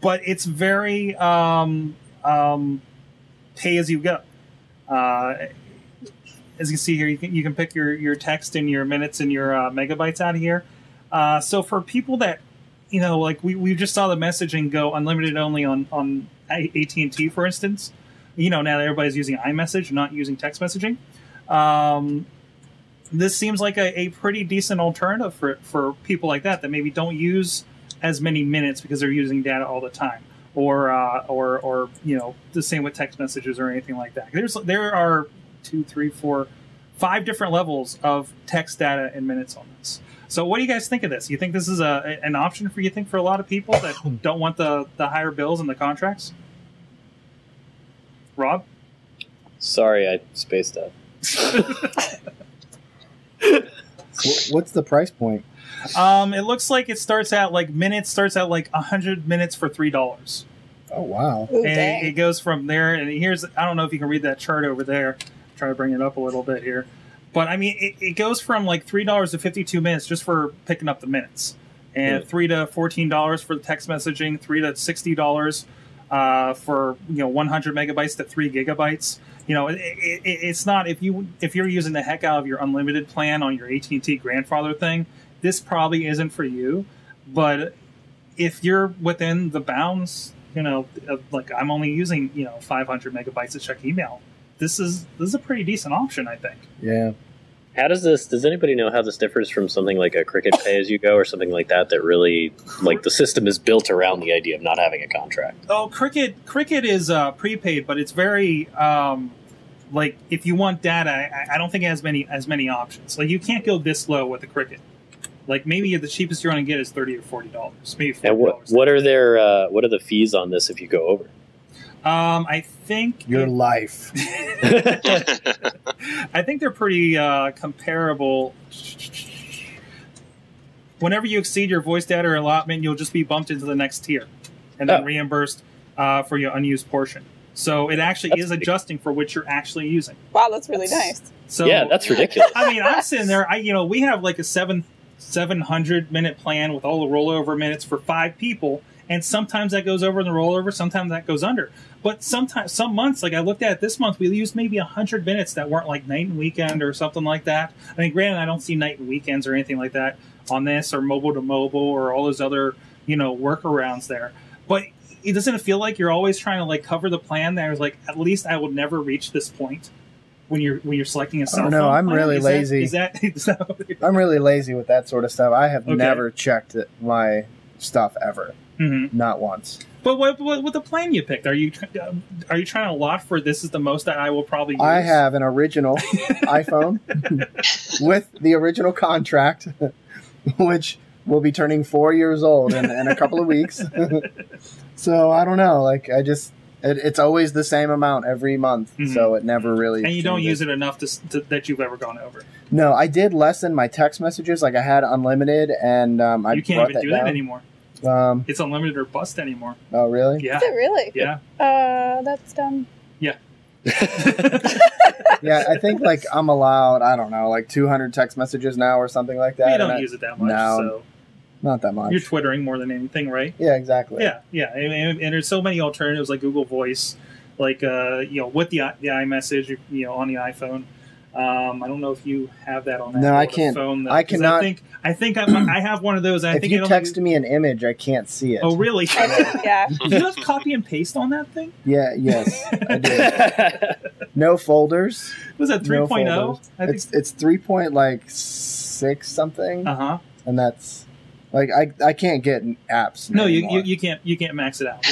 but it's very um, um, pay as you go. Uh, as you can see here, you can you can pick your your text and your minutes and your uh, megabytes out of here. Uh, so for people that you know, like we, we just saw the messaging go unlimited only on on AT and T, for instance. You know, now that everybody's using iMessage, not using text messaging. Um, this seems like a, a pretty decent alternative for for people like that that maybe don't use as many minutes because they're using data all the time, or uh, or or you know the same with text messages or anything like that. There's there are two, three, four, five different levels of text data and minutes on this. So, what do you guys think of this? You think this is a an option for you think for a lot of people that don't want the the higher bills and the contracts? Rob, Sorry, I spaced out. What's the price point? um, it looks like it starts at like minutes starts at like hundred minutes for three dollars, Oh wow. Ooh, and dang. it goes from there. And here's I don't know if you can read that chart over there. Try to bring it up a little bit here, but I mean it, it goes from like three dollars to fifty two minutes just for picking up the minutes, and Yeah. three to fourteen dollars for the text messaging, three to sixty dollars uh, for you know 100 megabytes to 3 gigabytes. You know it, it, it's not if you if you're using the heck out of your unlimited plan on your AT&T grandfather thing this probably isn't for you. But if you're within the bounds you know like I'm only using you know 500 megabytes to check email this is this is a pretty decent option I think Yeah. How does this? Does anybody know how this differs from something like a cricket pay as you go or something like that? That really, like, the system is built around the idea of not having a contract. Oh, cricket! Cricket is uh, prepaid, but it's very um, like if you want data, I, I don't think it has many as many options. Like you can't go this low with the cricket. Like maybe the cheapest you're going to get is thirty or forty dollars, maybe forty And what dollars. what are their uh, what are the fees on this if you go over? Um, I think Your it- life. I think they're pretty uh, comparable. Whenever you exceed your voice data allotment, you'll just be bumped into the next tier, and then Oh. reimbursed uh, for your unused portion. So it actually That's is pretty- adjusting for what you're actually using. wow, that's really nice. So yeah, that's ridiculous. I mean, I'm sitting there. I you know we have like a seven seven hundred minute plan with all the rollover minutes for five people, and sometimes that goes over in the rollover, sometimes that goes under. But sometimes some months, like I looked at this month, we used maybe hundred minutes that weren't like night and weekend or something like that. I mean, granted, I don't see night and weekends or anything like that on this or mobile to mobile or all those other you know workarounds there, but. It doesn't feel like you're always trying to like cover the plan. There's like at least I will never reach this point when you're when you're selecting a oh, cell don't know, phone I'm oh, plan? really Is lazy. Is that, is that I'm really lazy with that sort of stuff. I have Okay. never checked my stuff ever. Mhm. Not once. But what, what what the plan you picked? Are you uh, are you trying to lot for this is the most that I will probably use? I have an original iPhone with the original contract, which will be turning four years old in, in a couple of weeks. so I don't know. Like I just, it, it's always the same amount every month. Mhm. So it never really. And you don't use it enough to, to that you've ever gone over. No, I did lessen my text messages. Like I had unlimited, and um, I you can't even do down. that anymore. Um, It's unlimited or bust anymore. oh really? Yeah, Is it really? yeah. Uh, that's dumb. Yeah, yeah, I think like I'm allowed. I don't know, like 200 text messages now or something like that. you don't I- use it that much, No. so Not that much. you're twittering more than anything, right? yeah, exactly. Yeah, yeah, and, and, and there's so many alternatives like Google Voice, like uh, you know, with the the iMessage, you know, on the iPhone. Um, I don't know if you have that on that No, I can't. phone. though, I 'cause cannot- I think I think I'm, I have one of those. I If think you it only- text me an image, I can't see it. Oh, really? Yeah. Do you have copy and paste on that thing? Yeah, yes, I do. No folders. Was that 3.0? folders. I think. It's it's three point like six something, Uh huh. and that's like I I can't get apps. No, you, you you can't you can't max it out.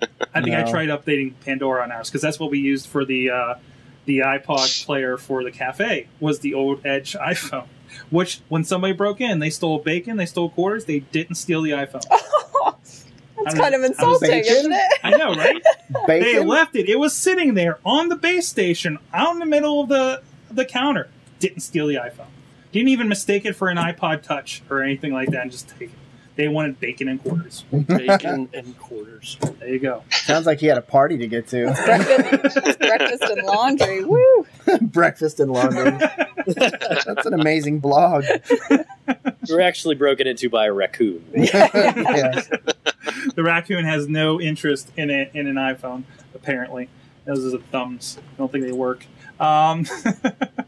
Like, I think I tried updating Pandora on ours because that's what we used for the uh, the iPod player for the cafe was the old Edge iPhone. Which when somebody broke in, they stole bacon, they stole quarters, they didn't steal the iPhone. That's I kind of insulting, bacon? isn't it? I know, right? they left it. It was sitting there on the base station, out in the middle of the the counter. Didn't steal the iPhone. Didn't even mistake it for an iPod Touch or anything like that, and just take it. They wanted bacon and quarters. Bacon and quarters. There you go. Sounds like he had a party to get to. Breakfast, breakfast and laundry. Woo! Breakfast and laundry. That's an amazing blog. We're actually broken into by a raccoon. yeah. the raccoon has no interest in it in an iPhone. Apparently, those are the thumbs. I don't think they work. Um,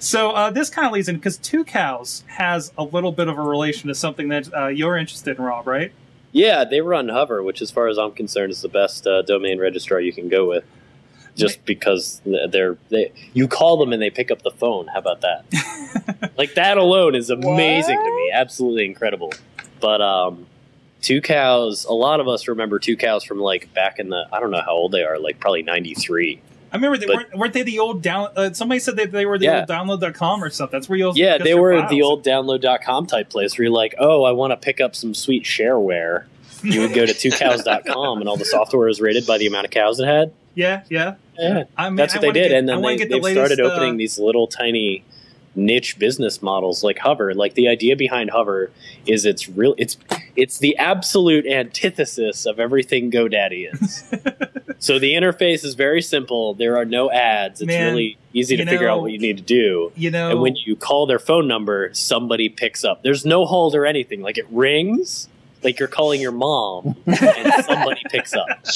so uh, this kind of leads in because Tucows has a little bit of a relation to something that uh, you're interested in, Rob, right? Yeah, they run Hover, which, as far as I'm concerned, is the best uh, domain registrar you can go with. Just because they're they, you call them and they pick up the phone. How about that? like that alone is amazing to me. Absolutely incredible. But um, Tucows. A lot of us remember Tucows from like back in the. I don't know how old they are. Like probably '93. I remember they But- weren't, weren't they the old down? Uh, somebody said that they were the Yeah. old download.com or something. That's where you Yeah, they were files. the old download.com type place where you're like, oh, I want to pick up some sweet shareware. You would go to tucows.com and all the software was rated by the amount of cows it had. Yeah, yeah. Yeah. I mean, That's I what they did, get- and then they, the latest, started opening uh, these little tiny niche business models like Hover. Like the idea behind Hover is it's real. It's it's the absolute antithesis of everything GoDaddy is. so the interface is very simple. There are no ads. It's Man, really easy to you figure know- out what you need to do. You know, And when you call their phone number, somebody picks up. There's no hold or anything. Like it rings, like you're calling your mom, and somebody picks up.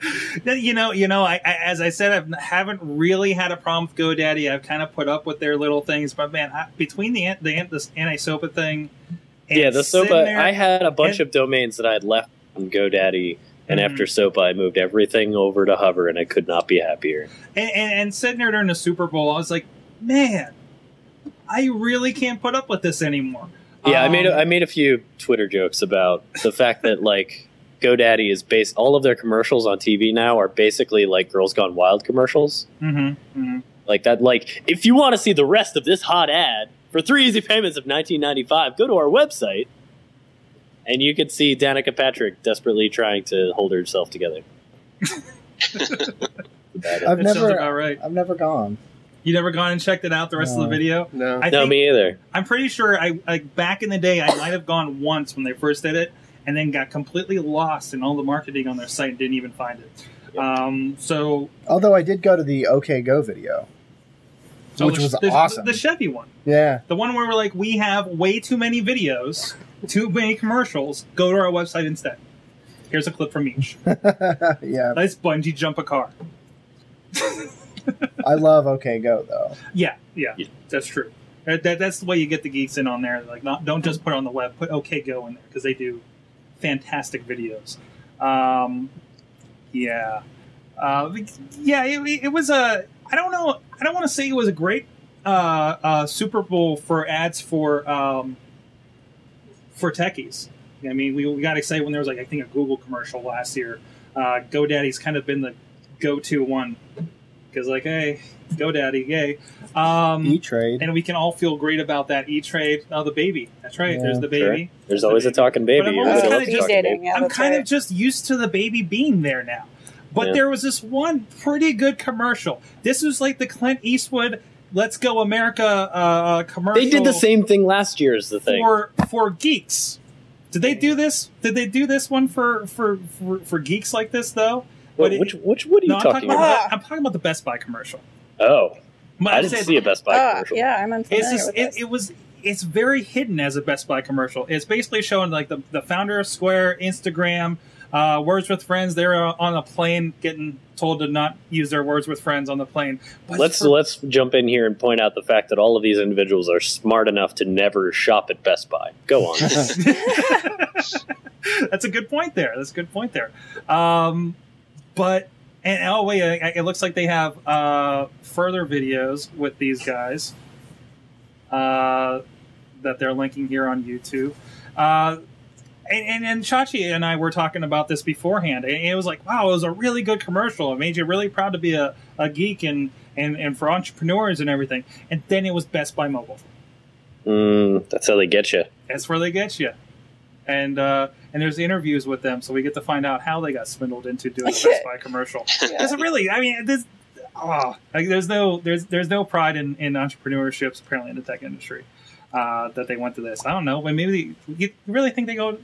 you know, you know, I, I as I said, I haven't really had a problem with GoDaddy. I've kind of put up with their little things, but man, I, between the the this anti-SOPA thing, and yeah, the SOPA. there- I had a bunch and- of domains that I had left on GoDaddy, and Mhm. after SOPA, I moved everything over to Hover, and I could not be happier. and, and, and sitting there during the Super Bowl, I was like, man, I really can't put up with this anymore. Yeah, I made a, Um, I made a few Twitter jokes about the fact that like GoDaddy is based. All of their commercials on TV now are basically like Girls Gone Wild commercials. mhm, mhm. Like that. Like if you want to see the rest of this hot ad for three easy payments of 19.95, go to our website, and you can see Danica Patrick desperately trying to hold herself together. I've never, about right. I've never gone. You never gone and checked it out the rest of the video? No. I no, think, me either. I'm pretty sure I like back in the day I might have gone once when they first did it, and then got completely lost in all the marketing on their site and didn't even find it. Um, so, Although I did go to the OK Go video, so which the, was the, awesome. The Chevy one, yeah, the one where we're like, we have way too many videos, too many commercials. Go to our website instead. Here's a clip from each. yeah. Let's bungee jump a car. I love OK Go though. Yeah, yeah, Yeah. that's true. That, that, that's the way you get the geeks in on there. Like, not don't just put it on the web. Put OK Go in there because they do fantastic videos. Um, yeah, uh, yeah. It, it was a. I don't know. I don't want to say it was a great uh, uh, Super Bowl for ads for um, for techies. I mean, we, we got excited when there was like I think a Google commercial last year. Uh, GoDaddy's kind of been the go-to one because like, hey, go daddy, yay. Um, E Trade. and we can all feel great about that E Trade. Oh, the baby. That's right. Yeah, There's the baby. There's always a talking But baby. I'm You're always gonna kinda just- talking dating. baby. Yeah, I'm kind right. of just used to the baby being there now. But Yeah. there was this one pretty good commercial. This was like the Clint Eastwood "Let's Go America" uh, commercial. They did the same thing last year. Is the thing. for for geeks. Did they do this? Did they do this one for for for, for geeks like this though? What- it- which which what are you No, I'm talking talking about? about. I'm talking about the Best Buy commercial. Oh, But I didn't saying- see a Best Buy Ah, commercial. yeah, I'm unfamiliar It's just with it, this. it was it's very hidden as a Best Buy commercial. It's basically showing like the, the founder of Square, Instagram, uh, Words with Friends. They're uh, on a plane getting told to not use their Words with Friends on the plane. But Let's for- let's jump in here and point out the fact that all of these individuals are smart enough to never shop at Best Buy. Go on. That's a good point there. That's a good point there. Um, but and oh wait, it looks like they have uh, further videos with these guys uh, that they're linking here on YouTube. Uh, and, and, and Chachi and I were talking about this beforehand, and it was like, wow, it was a really good commercial. It made you really proud to be a, a geek and, and, and for entrepreneurs and everything. And then it was Best Buy Mobile. mm, that's how they get you. That's where they get you. And uh, and there's interviews with them, so we get to find out how they got swindled into doing a Best Buy commercial. Because really, I mean, this, oh, like, there's no there's there's no pride in, in entrepreneurships apparently in the tech industry uh, that they went to this. I don't know, but maybe they, you really think they go?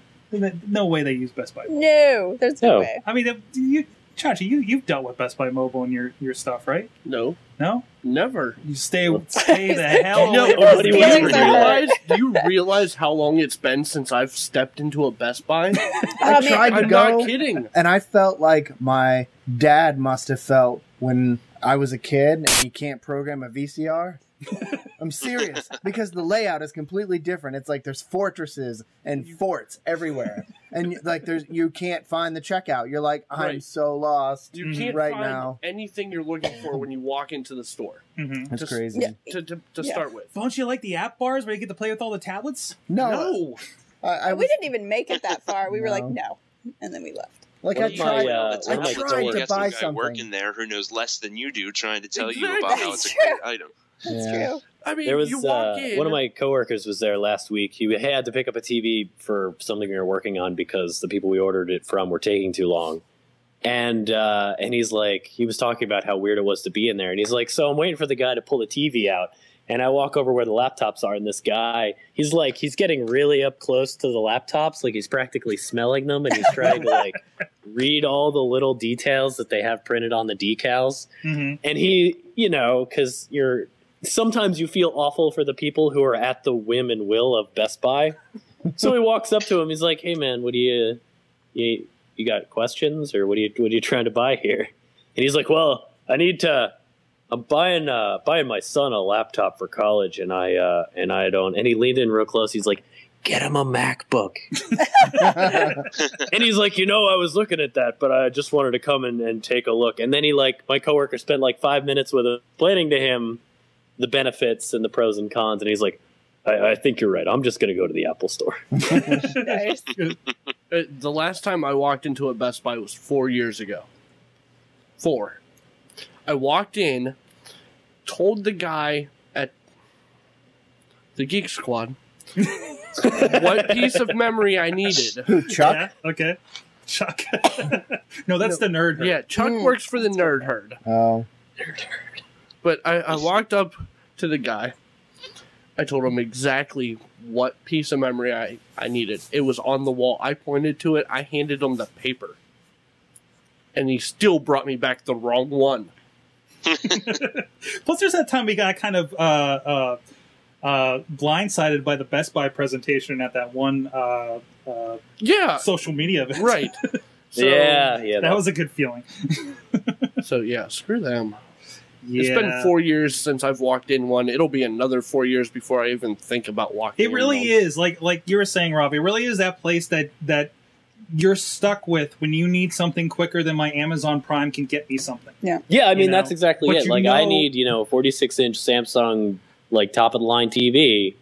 No way they use Best Buy. no, there's no, No. way. I mean, you, Chachi, you you've dealt with Best Buy Mobile and your your stuff, right? No, No, never. you stay stay the hell. No, away from do do you you Feelings are hurt. realize? Do you realize how long it's been since I've stepped into a Best Buy? I I mean, tried to I'm go, not kidding. and I felt like my dad must have felt when I was a kid and he can't program a VCR. I'm serious because the layout is completely different. It's like there's fortresses and forts everywhere, and like there's you can't find the checkout. You're like I'm Right. so lost. You can't Right find now. anything you're looking for when you walk into the store. Mhm. It's Just- crazy. Yeah. To, to, to Yeah. start with. Don't you like the app bars where you get to play with all the tablets? No, No. I, I we didn't even make it that far. We were like, No. no, and then we left. like One I of my, uh, That's one of I tried to got some buy something. working there who knows less than you do, trying to tell you Exactly. about how it's a That's great item. That's Yeah. true. I mean, There was you walk uh, in. one of my coworkers was there last week. He had to pick up a TV for something we were working on because the people we ordered it from were taking too long. And uh, and he's like, he was talking about how weird it was to be in there, and he's like, so I'm waiting for the guy to pull the TV out, and I walk over where the laptops are, and this guy, he's like, he's getting really up close to the laptops, like he's practically smelling them, and he's trying to like read all the little details that they have printed on the decals Mm-hmm. and he you know because you're sometimes you feel awful for the people who are at the whim and will of best buy. So he walks up to him. He's like hey man what do you you, you got questions or what are you what are you trying to buy here? And he's like well i need to i'm buying uh buying my son a laptop for college and i uh and i don't and he leaned in real close. He's like get him a macbook. And he's like, you know, I was looking at that, but I just wanted to come and, and take a look. And then he like my coworker spent like five minutes with him explaining to him the benefits and the pros and cons, and he's like, I, I think you're right. I'm just gonna go to the Apple store. Nice. Uh, the last time I walked into a Best Buy was four years ago. Four. I walked in, told the guy at the Geek Squad what piece of memory I needed. Who Chuck? Yeah, okay. Chuck. no, that's the nerd. herd. Yeah, Chuck Mm. works for the Nerd Herd. Oh, Nerd herd. But I, I walked up to the guy. I told him exactly what piece of memory I, I needed. It was on the wall. I pointed to it. I handed him the paper. And he still brought me back the wrong one. Plus, there's that time we got kind of uh, uh, uh, blindsided by the Best Buy presentation at that one uh, uh, Yeah, social media event. right. So, yeah, yeah. That was a good feeling. So yeah, screw them. Yeah. It's been four years since I've walked in one. It'll be another four years before I even think about walking. It really in one. is like like you were saying, Rob. It really is that place that that you're stuck with when you need something quicker than my Amazon Prime can get me something. yeah, yeah. I you mean know, that's exactly but it. you Like I need you know 46 inch Samsung like top of the line TV.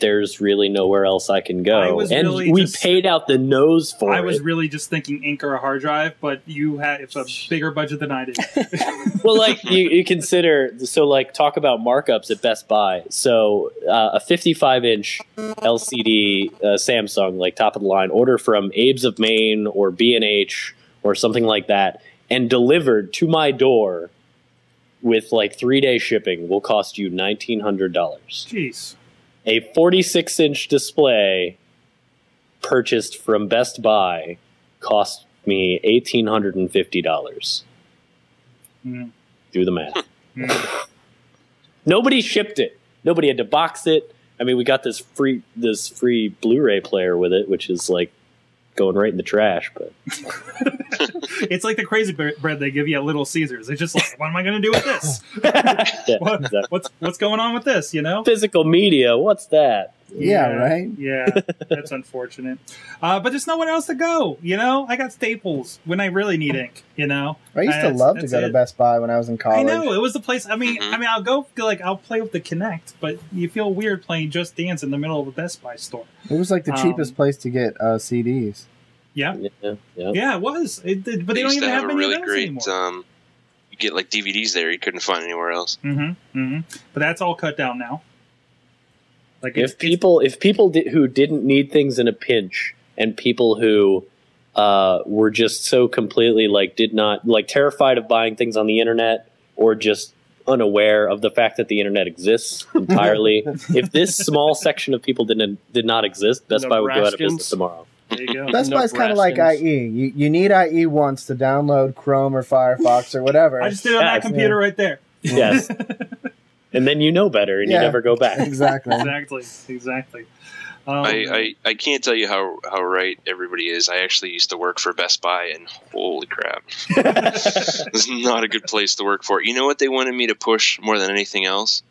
There's really nowhere else I can go. I was and really we just- paid out the nose for it. I was it. really just thinking ink or a hard drive, but you had it's a bigger budget than I did. well, like you, you consider so like talk about markups at Best Buy. So uh, a 55 inch LCD uh, Samsung, like top of the line, order from Abe's of Maine or B and H or something like that, and delivered to my door with like three day shipping will cost you nineteen hundred dollars. Jeez. A 46 inch display purchased from Best Buy cost me eighteen hundred and fifty dollars. Mm. Do the math. Mm. Nobody shipped it. Nobody had to box it. I mean, we got this free this free Blu-ray player with it, which is like going right in the trash. But It's like the crazy bread they give you at Little Caesars. It's just like, what am I going to do with this? Yeah, What- exactly. What's what's going on with this? You know? physical media, what's that? Yeah, right? Yeah, that's unfortunate. Uh, but there's nowhere else to go. You know, I got Staples when I really need ink. You know, I used to That's- love to that's go to it. Best Buy when I was in college. I know it was the place. I mean, Mhm. I mean, I'll go like I'll play with the Kinect, but you feel weird playing Just Dance in the middle of a Best Buy store. It was like the Um, cheapest place to get uh, CDs. Yeah, Yeah, yeah. yeah, it was. It, did- but they, They don't even have, have a really great. anymore. Um, you get like DVDs there you couldn't find anywhere else. Mm-hmm, mm-hmm. But that's all cut down now. Like it's, If people, if people di- who didn't need things in a pinch, and people who uh, were just so completely like did not like terrified of buying things on the internet, or just unaware of the fact that the internet exists entirely. if this small section of people didn't did not exist, Best Buy would go out of business tomorrow. there you go. Best Buy's kind of like IE. You, you need IE once to download Chrome or Firefox or whatever. I just did it on that Yes. computer right there. Yes, and then you know better, and Yeah. you never go back. exactly. exactly, exactly. Um, I, I, I can't tell you how, how right everybody is. I actually used to work for Best Buy, and holy crap, this is not a good place to work for. You know what they wanted me to push more than anything else?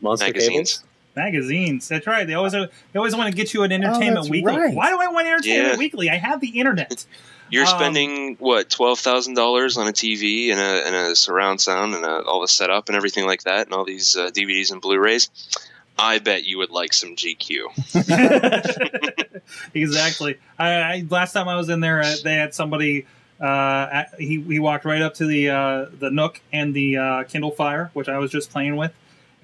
Monster Magazines. cables. Magazines. That's right. They always they always want to get you an Entertainment Oh, Weekly. right. Why do I want Entertainment Yeah. Weekly? I have the internet. You're Um, spending what twelve thousand dollars on a TV and a, and a surround sound and a, all the setup and everything like that, and all these uh, DVDs and Blu-rays. I bet you would like some GQ. exactly. I, I last time I was in there, uh, they had somebody. Uh, at, he he walked right up to the uh, the Nook and the uh, Kindle Fire, which I was just playing with,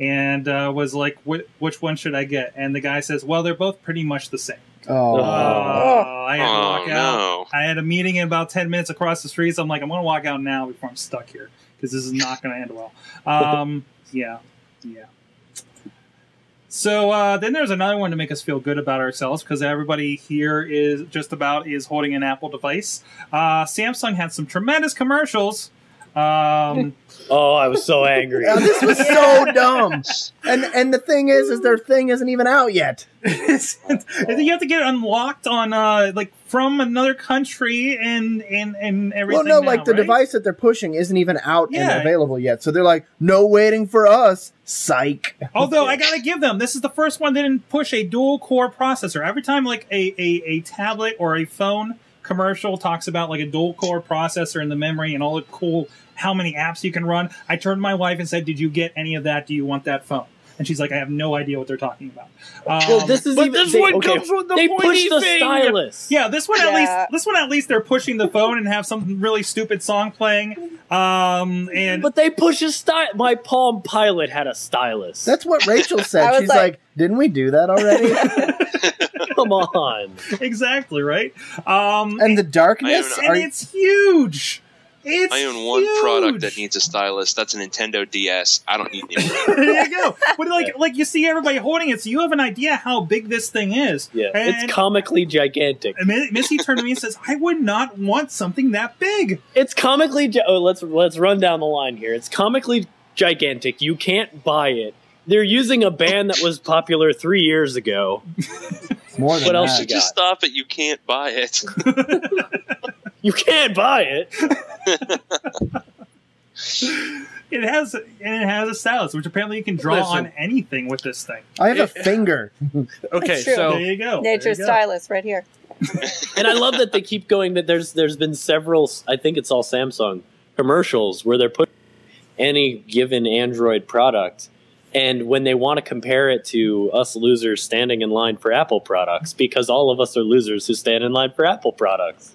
and uh, was like, "Wh- "Which one should I get?" And the guy says, "Well, they're both pretty much the same." Oh, Oh, I had to Oh walk out. no! I had a meeting in about 10 minutes across the street, so I'm like, I'm going to walk out now before I'm stuck here because this is not going to end well. Um, yeah, yeah. So uh, then there's another one to make us feel good about ourselves because everybody here is just about is holding an Apple device. Uh, Samsung had some tremendous commercials. Um, Oh, I was so angry. Yeah, this was so dumb. And and the thing is, is their thing isn't even out yet. you have to get it unlocked on uh, like from another country and and and Well, everything. no, now, like the right? device that they're pushing isn't even out Yeah. and available yet. So they're like, no waiting for us. Psych. Although I gotta give them, this is the first one that didn't push a dual core processor. Every time like a, a, a tablet or a phone commercial talks about like a dual core processor in the memory and all the cool how many apps you can run, I turned to my wife and said, "Did you get any of that? Do you want that phone?" And she's like, "I have no idea what they're talking about." Um, well, this is But even, this they, one okay, comes with the they pointy the thing. stylus. yeah, this one at least this one at least they're pushing the phone and have some really stupid song playing. Um, and But they push a style. My Palm Pilot had a stylus. That's what Rachel said. She's like- like, didn't we do that already? Come on. exactly right. Um, and the darkness. I and Are, it's huge. It's I own one huge. product that needs a stylus. That's a Nintendo DS. I don't need any more. there you go. But like, Yeah. like you see everybody holding it, so you have an idea how big this thing is. Yeah, And- it's comically gigantic. Missy turned to me and says, "I would not want something that big." It's comically. Gi- oh, let's let's run down the line here. It's comically gigantic. You can't buy it. They're using a band that was popular three years ago. more than what else that. you Just stop it. You can't buy it. You can't buy it. It has and it has a stylus, which apparently you can draw Listen. on anything with this thing. I have a finger. Okay, That's true. so there you go. Nature Nature's you go. stylus right here. And I love that they keep going. That there's there's been several. I think it's all Samsung commercials where they're putting any given Android product And when they want to compare it to us losers standing in line for Apple products, because all of us are losers who stand in line for Apple products.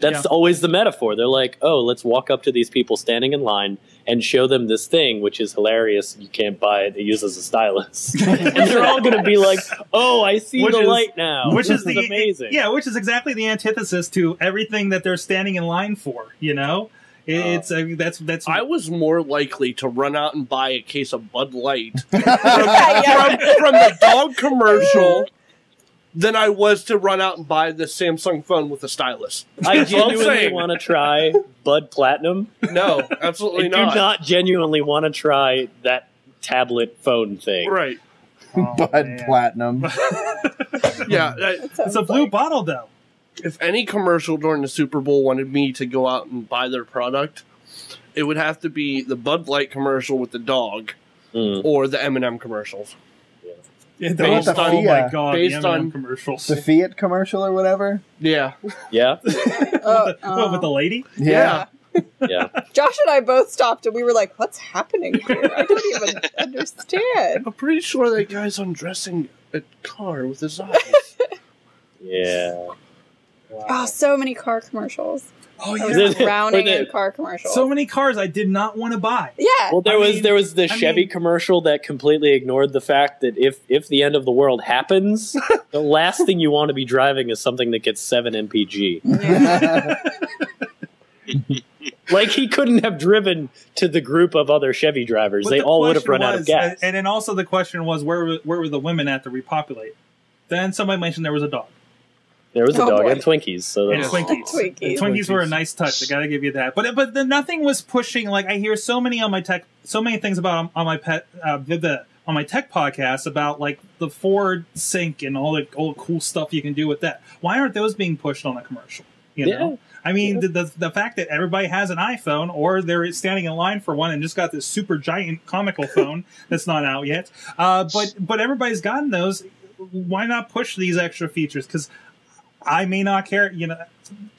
That's Yeah. always the metaphor. They're like, oh, let's walk up to these people standing in line and show them this thing, which is hilarious. You can't buy it. It uses a stylus. and they're all going to be like, oh, I see Which the is- light now. which is This the amazing. Yeah, which is exactly the antithesis to everything that they're standing in line for. You know, It- Uh, it's uh, that's that's I was more likely to run out and buy a case of Bud Light yeah. from, from the dog commercial than I was to run out and buy the Samsung phone with a stylus. I That's what I'm genuinely want to try Bud Platinum. No, absolutely not. I absolutely do not. not genuinely want to try that tablet phone thing. Right. Oh, Bud man. Platinum. Yeah. It's a blue bottle though. If any commercial during the Super Bowl wanted me to go out and buy their product, it would have to be the Bud Light commercial with the dog Mm. or the M&M commercials. Yeah, Based those- on- oh my god, based the M&M on- commercials. The Fiat commercial or whatever. Yeah. Yeah, Oh, the, what, with the oh. lady? Yeah. yeah. Josh and I both stopped and we were like, "What's happening here? I don't even understand." I'm pretty sure that guy's undressing a car with his eyes. Yeah. Oh, so many car commercials. Oh I yeah. was drowning the- in car commercials. So many cars I did not want to buy. yeah. Well, there I was mean- there was the I Chevy mean- commercial that completely ignored the fact that if if the end of the world happens, the last thing you want to be driving is something that gets seven mpg. Like he couldn't have driven to the group of other Chevy drivers; But they the all would have question run out of gas. And, and then also the question was where were, where were the women at to repopulate? Then somebody mentioned there was a dog. There was a Oh, dog boy. and Twinkies, so And Twinkies. Twinkies. And Twinkies were a nice touch. I gotta give you that. But but the, nothing was pushing. Like I hear so many on my tech, so many things about on my pet uh, the, the on my tech podcast about like the Ford Sync and all the all the cool stuff you can do with that. Why aren't those being pushed on a commercial? You know. Yeah. I mean, the, the the fact that everybody has an iPhone or they're standing in line for one and just got this super giant comical phone that's not out yet. Uh, but but everybody's gotten those. Why not push these extra features? Because I may not care. You know,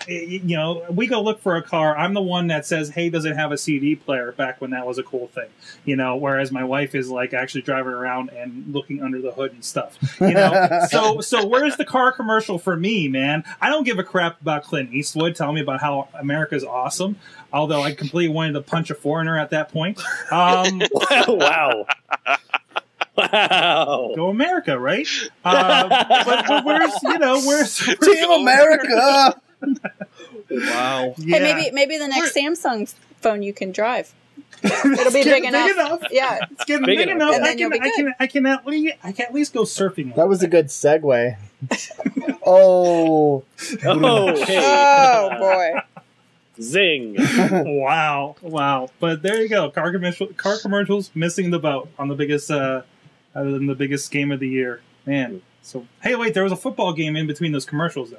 you know, we go look for a car. I'm the one that says, "Hey, does it have a CD player?" Back when that was a cool thing, you know. Whereas my wife is like actually driving around and looking under the hood and stuff, you know. so, so where's the car commercial for me, man? I don't give a crap about Clint Eastwood telling me about how America's awesome. Although I completely wanted to punch a foreigner at that point. Um, wow, wow. go America, right? Uh, but, but where's you know where's, where's Team America. wow. Yeah. Hey, maybe maybe the next Samsung phone you can drive. It'll It'll be big enough. enough. Yeah. It's getting Big big, enough, enough. And I then you'll can, be I can, good. I can at least, I can at least go surfing. That was a good segue. Oh, Oh. Oh boy. Zing. wow, wow. But there you go. Car commercial, car commercials missing the boat on the biggest, uh, other than the biggest game of the year, man. So hey, wait, there was a football game in between those commercials though.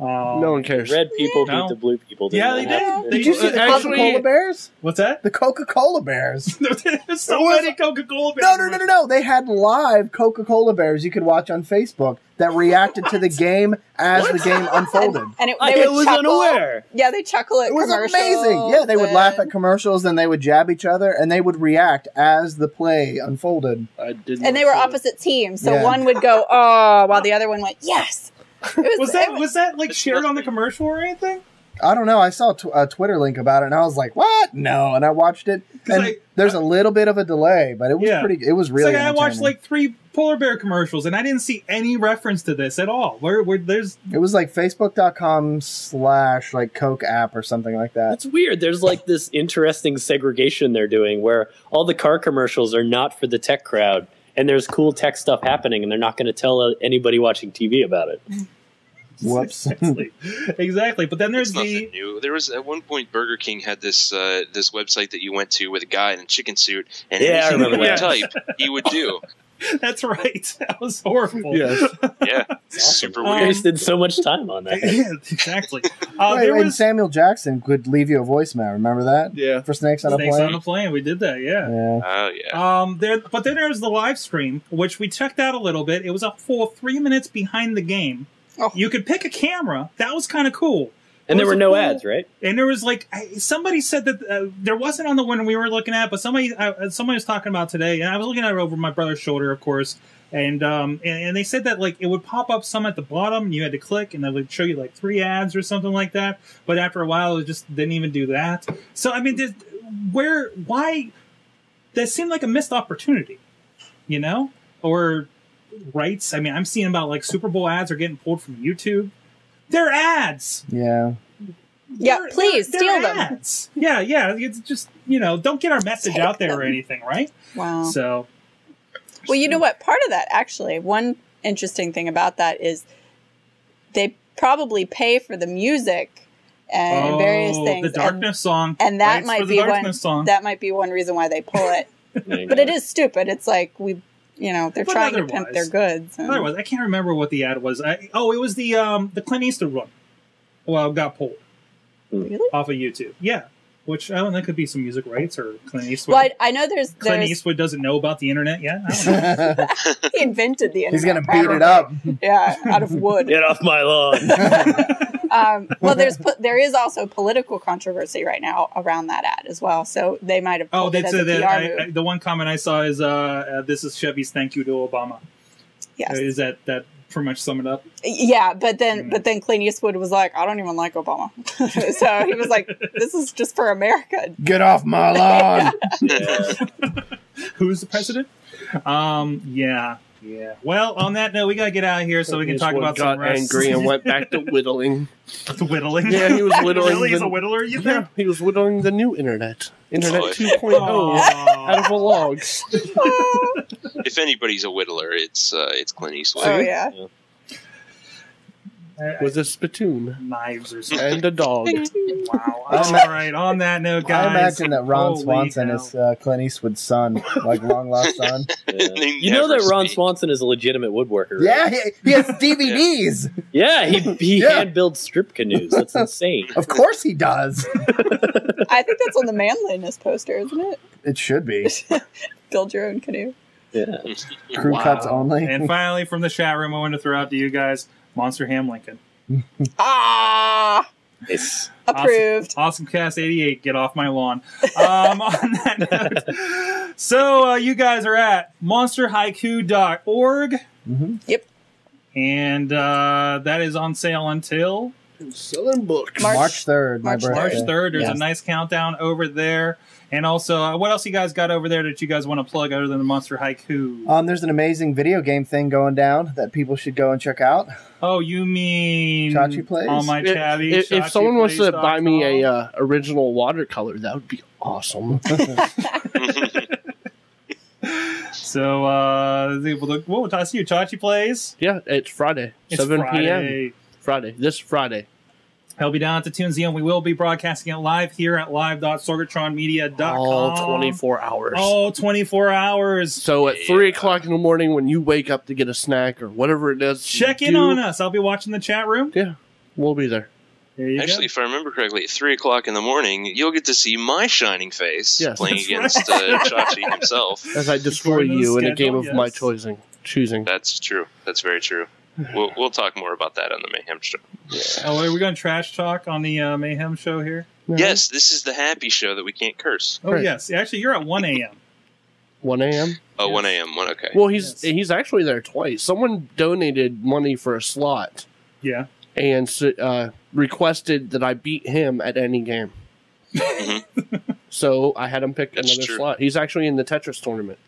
Um, No one cares. Red people No. beat the blue people. Yeah, they happen? did. did you see the Coca Cola Bears? What's that? The Coca Cola Bears. There's so was- many Coca-Cola. Bears. No, no, no, no, no. They had live Coca Cola Bears you could watch on Facebook that reacted to the game as the game unfolded. And it, I they would was chuckle. unaware. Yeah, they chuckle at It was commercials. amazing. Yeah, they would laugh at commercials, then they would jab each other, and they would react as the play unfolded. I did. and they were opposite teams. So Yeah. one would go, "Oh," while the other one went, "Yes." It was, Was that it was that like shared on the commercial or anything? I don't know. I saw a tw- a Twitter link about it, and I was like, "What? No!" And I watched it. and I- there's a little bit of a delay, but it was Yeah. pretty. It was It's really. like I watched like three polar bear commercials and I didn't see any reference to this at all. Where where there's It was like Facebook.com slash like Coke app or something like that. That's weird. There's like this interesting segregation they're doing where all the car commercials are not for the tech crowd, and there's cool tech stuff happening, and they're not going to tell uh, anybody watching TV about it. Whoops. exactly, exactly. But then there's nothing the new. There was at one point Burger King had this uh, this website that you went to with a guy in a chicken suit, and Yeah, I anything you would type, he would do. that's right. That was horrible. Yes. Yeah, super Um, weird. Wasted so much time on that. yeah, exactly. Uh, Wait, there and was Samuel Jackson could leave you a voicemail. Remember that Yeah. for Snakes on a Snakes Plane? on a plane. We did that. Yeah. yeah. Oh yeah. Um, there, but then there was the live stream, which we checked out a little bit. It was a full three minutes behind the game. Oh. You could pick a camera. That was kind of cool. And there were no ads, right? And there was like somebody said that uh, there wasn't on the one we were looking at, but somebody uh, somebody was talking about today, and I was looking at it over my brother's shoulder, of course. And um and, and they said that like it would pop up some at the bottom, and you had to click, and it would show you like three ads or something like that. But after a while, it just didn't even do that. So I mean, where why that seemed like a missed opportunity, you know, or rights. I mean, I'm seeing about like Super Bowl ads are getting pulled from YouTube. They're ads. Yeah. Yeah, They're- please they're- steal they're them. ads. Yeah, yeah. It's just you know, don't get our message Take out there or anything, right? Wow. So, Well, you know what? Part of that, actually, one interesting thing about that is they probably pay for the music and oh, various Oh, things. The and- darkness song, and that Rights might be one. song. That might be one reason why they pull it. But go. it is stupid. It's like we, you know, they're But trying to pimp their goods. and- Otherwise, I can't remember what the ad was. I, oh, it was the um the Clint Eastwood one. Well, got pulled Really? off of YouTube. Yeah, which I don't know. That could be some music rights or Clint Eastwood. Well, I, I know there's Clint there's Eastwood doesn't know about the internet yet. I don't know. he invented the internet. He's gonna beat it up. Yeah, out of wood. Get off my lawn. um, well, there's po- there is also political controversy right now around that ad as well. So they might have oh, pulled it that's as uh, a the, PR I, move. I, the one comment I saw is uh, uh this is Chevy's thank you to Obama. yes. Is that that pretty much sum it up? Yeah, but then Mm. but then Clint Eastwood was like, I don't even like Obama. so he was like, This is just for America. Get off my lawn. Who's the president? Um, yeah, yeah. Well, on that note, we gotta get out of here so we can This talk one about got some rest. angry and went back to whittling. whittling. Yeah, he was whittling really, he's the- a whittler. You yeah, think? he was whittling the new internet. Internet Oh, 2.0 out of a log. if anybody's a whittler, it's uh, it's Clint Eastwood. oh yeah. With a spittoon knives or something. and a dog. wow. All right. On that note, guys. I imagine that Ron holy Swanson hell. is uh, Clint Eastwood's son, like long lost son. Yeah. You know that Ron speak. Swanson is a legitimate woodworker. right? Yeah, he, he has DVDs. Yeah, he he Yeah. hand builds strip canoes. That's insane. Of course he does. I think that's on the manliness poster, isn't it? It should be. Build your own canoe. Yeah. Crew Wow. cuts only. And finally, from the chat room, I wanted to throw out to you guys Monster Ham Lincoln. Ah Nice. approved. Awesome Cast 88, get off my lawn. Um, on that note, so uh, you guys are at monsterhaiku.org, Mhm. Yep. And uh, that is on sale until Selling books. March- March 3rd, my March. March 3rd. There's Yes. a nice countdown over there. And also, uh, what else you guys got over there that you guys want to plug other than the Monster Haiku? Um, there's an amazing video game thing going down that people should go and check out. oh, you mean Chachi Plays? on my If, chabby? if, if someone wants to buy me a uh, original watercolor, that would be awesome. so, uh, the- well, what I see you, Chachi plays. yeah, it's Friday, It's 7 Friday. p.m. Friday, this Friday. He'll be down at the Tunesy, we will be broadcasting it live here at live.sorgatronmedia.com. All 24 hours. All 24 hours. So at 3 o'clock in the morning, when you wake up to get a snack or whatever it is, Check in do, on us. I'll be watching the chat room. Yeah, we'll be there. There you Actually, go. if I remember correctly, at three o'clock in the morning, you'll get to see my shining face Yes. playing That's against uh, Chachi himself. As I destroy According to the you in a game of my choosing. Choosing. That's true. That's very true. We'll, we'll talk more about that on the Mayhem show. Oh, are we going to trash talk on the uh, Mayhem show here? Yes, this is the happy show that we can't curse. Oh, Right. yes. Actually, you're at 1 a.m. 1 a.m. Oh, Yes. 1 a.m. One okay. Well, he's Yes. he's actually there twice. Someone donated money for a slot Yeah. and uh, requested that I beat him at any game. so I had him pick That's another true. slot. He's actually in the Tetris tournament.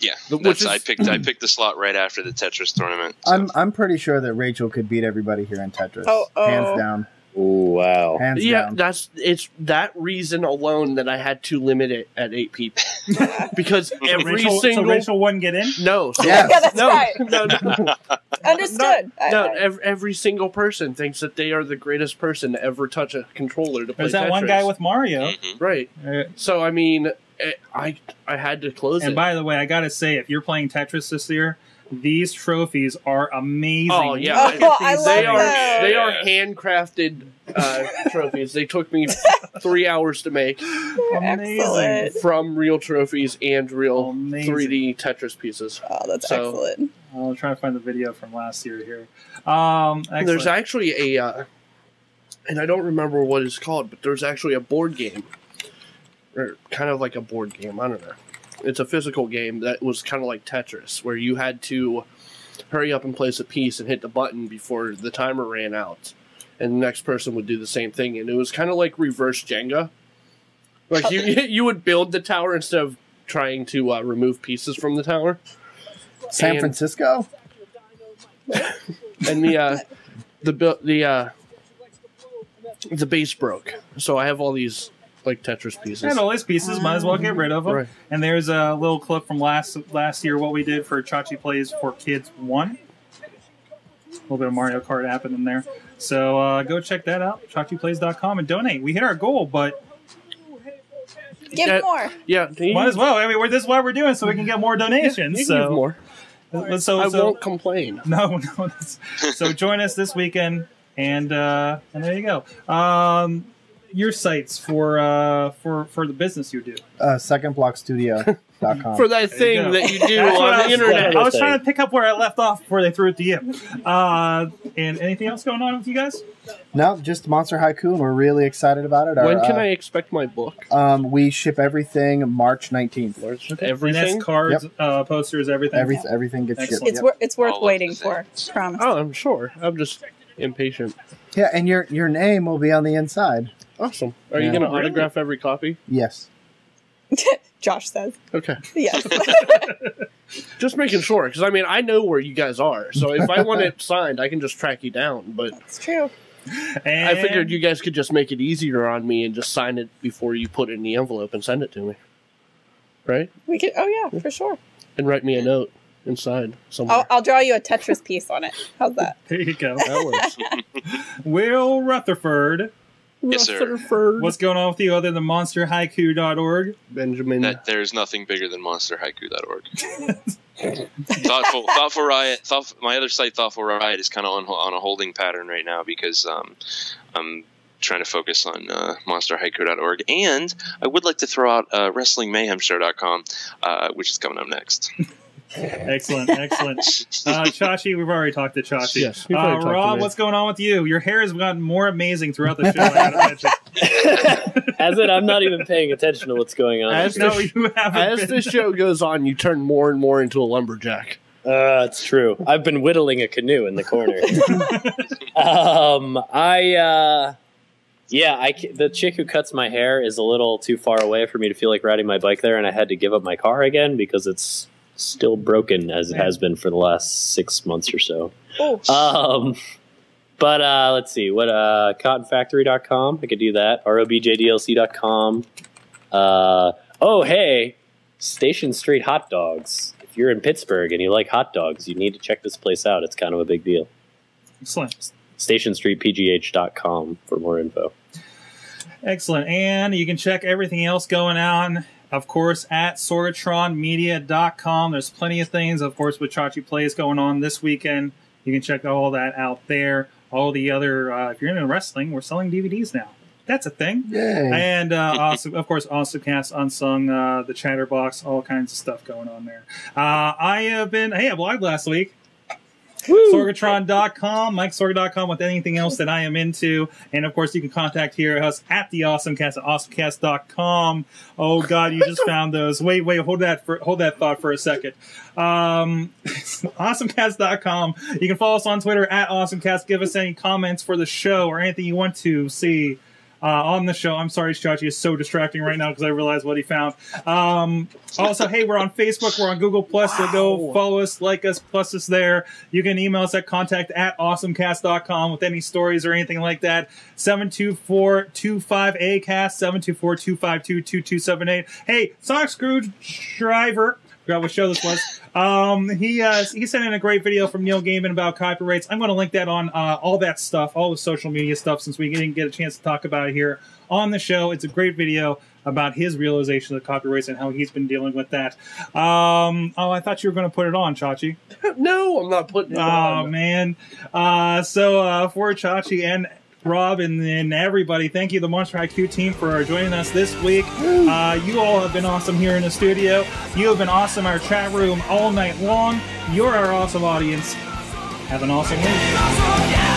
Yeah, which that's, is- I picked. I picked the slot right after the Tetris tournament. so- I'm I'm pretty sure that Rachel could beat everybody here in Tetris. Oh, oh. Hands down. Ooh, wow. Hands yeah, down. that's it's that reason alone that I had to limit it at eight people because every Rachel, single so Rachel wouldn't get in? no, so- Yes. Yeah, that's no, right. no, no, Understood. I- no, I- every, every single person thinks that they are the greatest person to ever touch a controller to play. There's that one guy with Mario. Mhm. right. Uh, So I mean, I I had to close and it. by the way, I got to say, if you're playing Tetris this year, these trophies are amazing. Oh, yeah. Oh, I these they love are they are handcrafted uh, trophies. They took me three hours to make Amazing. From real trophies and real Amazing. 3D Tetris pieces. Oh, that's So- excellent. I'll try to find the video from last year here. Um. There's actually a uh, and I don't remember what it's called, but there's actually a board game, or kind of like a board game. I don't know. It's a physical game that was kind of like Tetris, where you had to hurry up and place a piece and hit the button before the timer ran out, and the next person would do the same thing. And it was kind of like reverse Jenga. Like you, you would build the tower instead of trying to uh, remove pieces from the tower. San And- Francisco. and the uh, the the uh, the base broke. So I have all these like Tetris pieces. And all these pieces, might as well get rid of them. Right. And there's a little clip from last last year what we did for Chachi Plays for Kids One. A little bit of Mario Kart happening there. So uh, go check that out, chachiplays.com, and donate. We hit our goal, but Give Yeah. more. Yeah, you, might as well. I mean, we're, this is why we're doing, so we can get more you donations. can so, give more. so, I so won't complain. no, no. So join us this weekend, and uh, and there you go. Um, your sites for uh, for for the business you do. Uh, secondblockstudio.com. For that There you thing that you do on I the was- internet. I was trying to pick up where I left off before they threw it to you. Uh, and anything else going on with you guys? no, just Monster Haiku, and we're really excited about it. Our, When can uh, I expect my book? Um, we ship everything March 19th. And Everything? that's cards, uh, posters, everything. Every, everything gets Excellent. shipped. It's Yep. wor- it's worth All waiting for. things. Promise. Oh, I'm sure. I'm just impatient. Yeah, and your your name will be on the inside. Awesome. Are you Yeah. going to Really? autograph every copy? Yes. Josh says Okay. yes. Just making sure, because I mean, I know where you guys are. So if I want it signed, I can just track you down. But it's true. And I figured you guys could just make it easier on me and just sign it before you put it in the envelope and send it to me. Right? We could. Oh yeah, for sure. And write me a note inside somewhere. I'll, I'll draw you a Tetris piece on it. How's that? There you go. that works. Will Rutherford, Yes, sir. Rutherford. what's going on with you other than monsterhaiku.org? Benjamin? That there's nothing bigger than monsterhaiku.org. thoughtful, thoughtful riot. Thought, my other site, thoughtful riot, is kind of on on a holding pattern right now because um, I'm trying to focus on uh, monsterhaiku.org, and I would like to throw out uh, WrestlingMayhemShow.com, uh, which is coming up next. Excellent, excellent. Uh, Chachi, we've already talked to Chachi. Yes, uh, already talked to Rob, what's going on with you? Your hair has gotten more amazing throughout the show. I. As it, I'm not even paying attention to what's going on. As no, the, you as been. the show goes on, you turn more and more into a lumberjack. Uh, it's true. I've been whittling a canoe in the corner. um, I, uh, yeah, I, the chick who cuts my hair is a little too far away for me to feel like riding my bike there, and I had to give up my car again because it's still broken as it has been for the last six months or so. Oh, Um, but uh, let's see. What uh, cottonfactory.com. I could do that. ROBJDLC.com. Uh, oh, hey, Station Street Hot Dogs. If you're in Pittsburgh and you like hot dogs, you need to check this place out. It's kind of a big deal. Excellent. StationStreetPGH.com for more info. Excellent. And you can check everything else going on, of course, at SorgatronMedia.com. There's plenty of things, of course, with Chachi Plays going on this weekend. You can check all that out there. All the other, uh, if you're into wrestling, we're selling DVDs now. That's a thing. Yay. And uh, also, of course, Awesome cast unsung, uh, the Chatterbox, all kinds of stuff going on there. Uh, I have been, hey, I blogged last week. Sorgatron.com, MikeSorg.com with anything else that I am into. And of course, you can contact here us at the Awesomecast at awesomecast.com. Oh God, you just found those. Wait, wait, hold that for hold that thought for a second. Um, awesomecast.com. You can follow us on Twitter at awesomecast. Give us any comments for the show or anything you want to see uh, on the show. I'm sorry, Chachi is so distracting right now because I realized what he found. Um, also, hey, we're on Facebook, we're on Google Plus, so go follow us, like us, plus us there. You can email us at contact at awesomecast.com with any stories or anything like that. 724-25-ACAST, 724-252-2278. Hey, Sonic Screwdriver, forgot what show this was. Um, he uh, he sent in a great video from Neil Gaiman about copyrights. I'm going to link that on uh, all that stuff, all the social media stuff, since we didn't get a chance to talk about it here on the show. It's a great video about his realization of copyrights and how he's been dealing with that. Um, oh, I thought you were going to put it on, Chachi. no, I'm not putting it Oh on. Oh, man. Uh, so uh, for Chachi and Rob and then everybody, thank you, the Monster Haiku team, for joining us this week. Uh, you all have been awesome here in the studio. You have been awesome our chat room all night long. You're our awesome audience. Have an awesome week.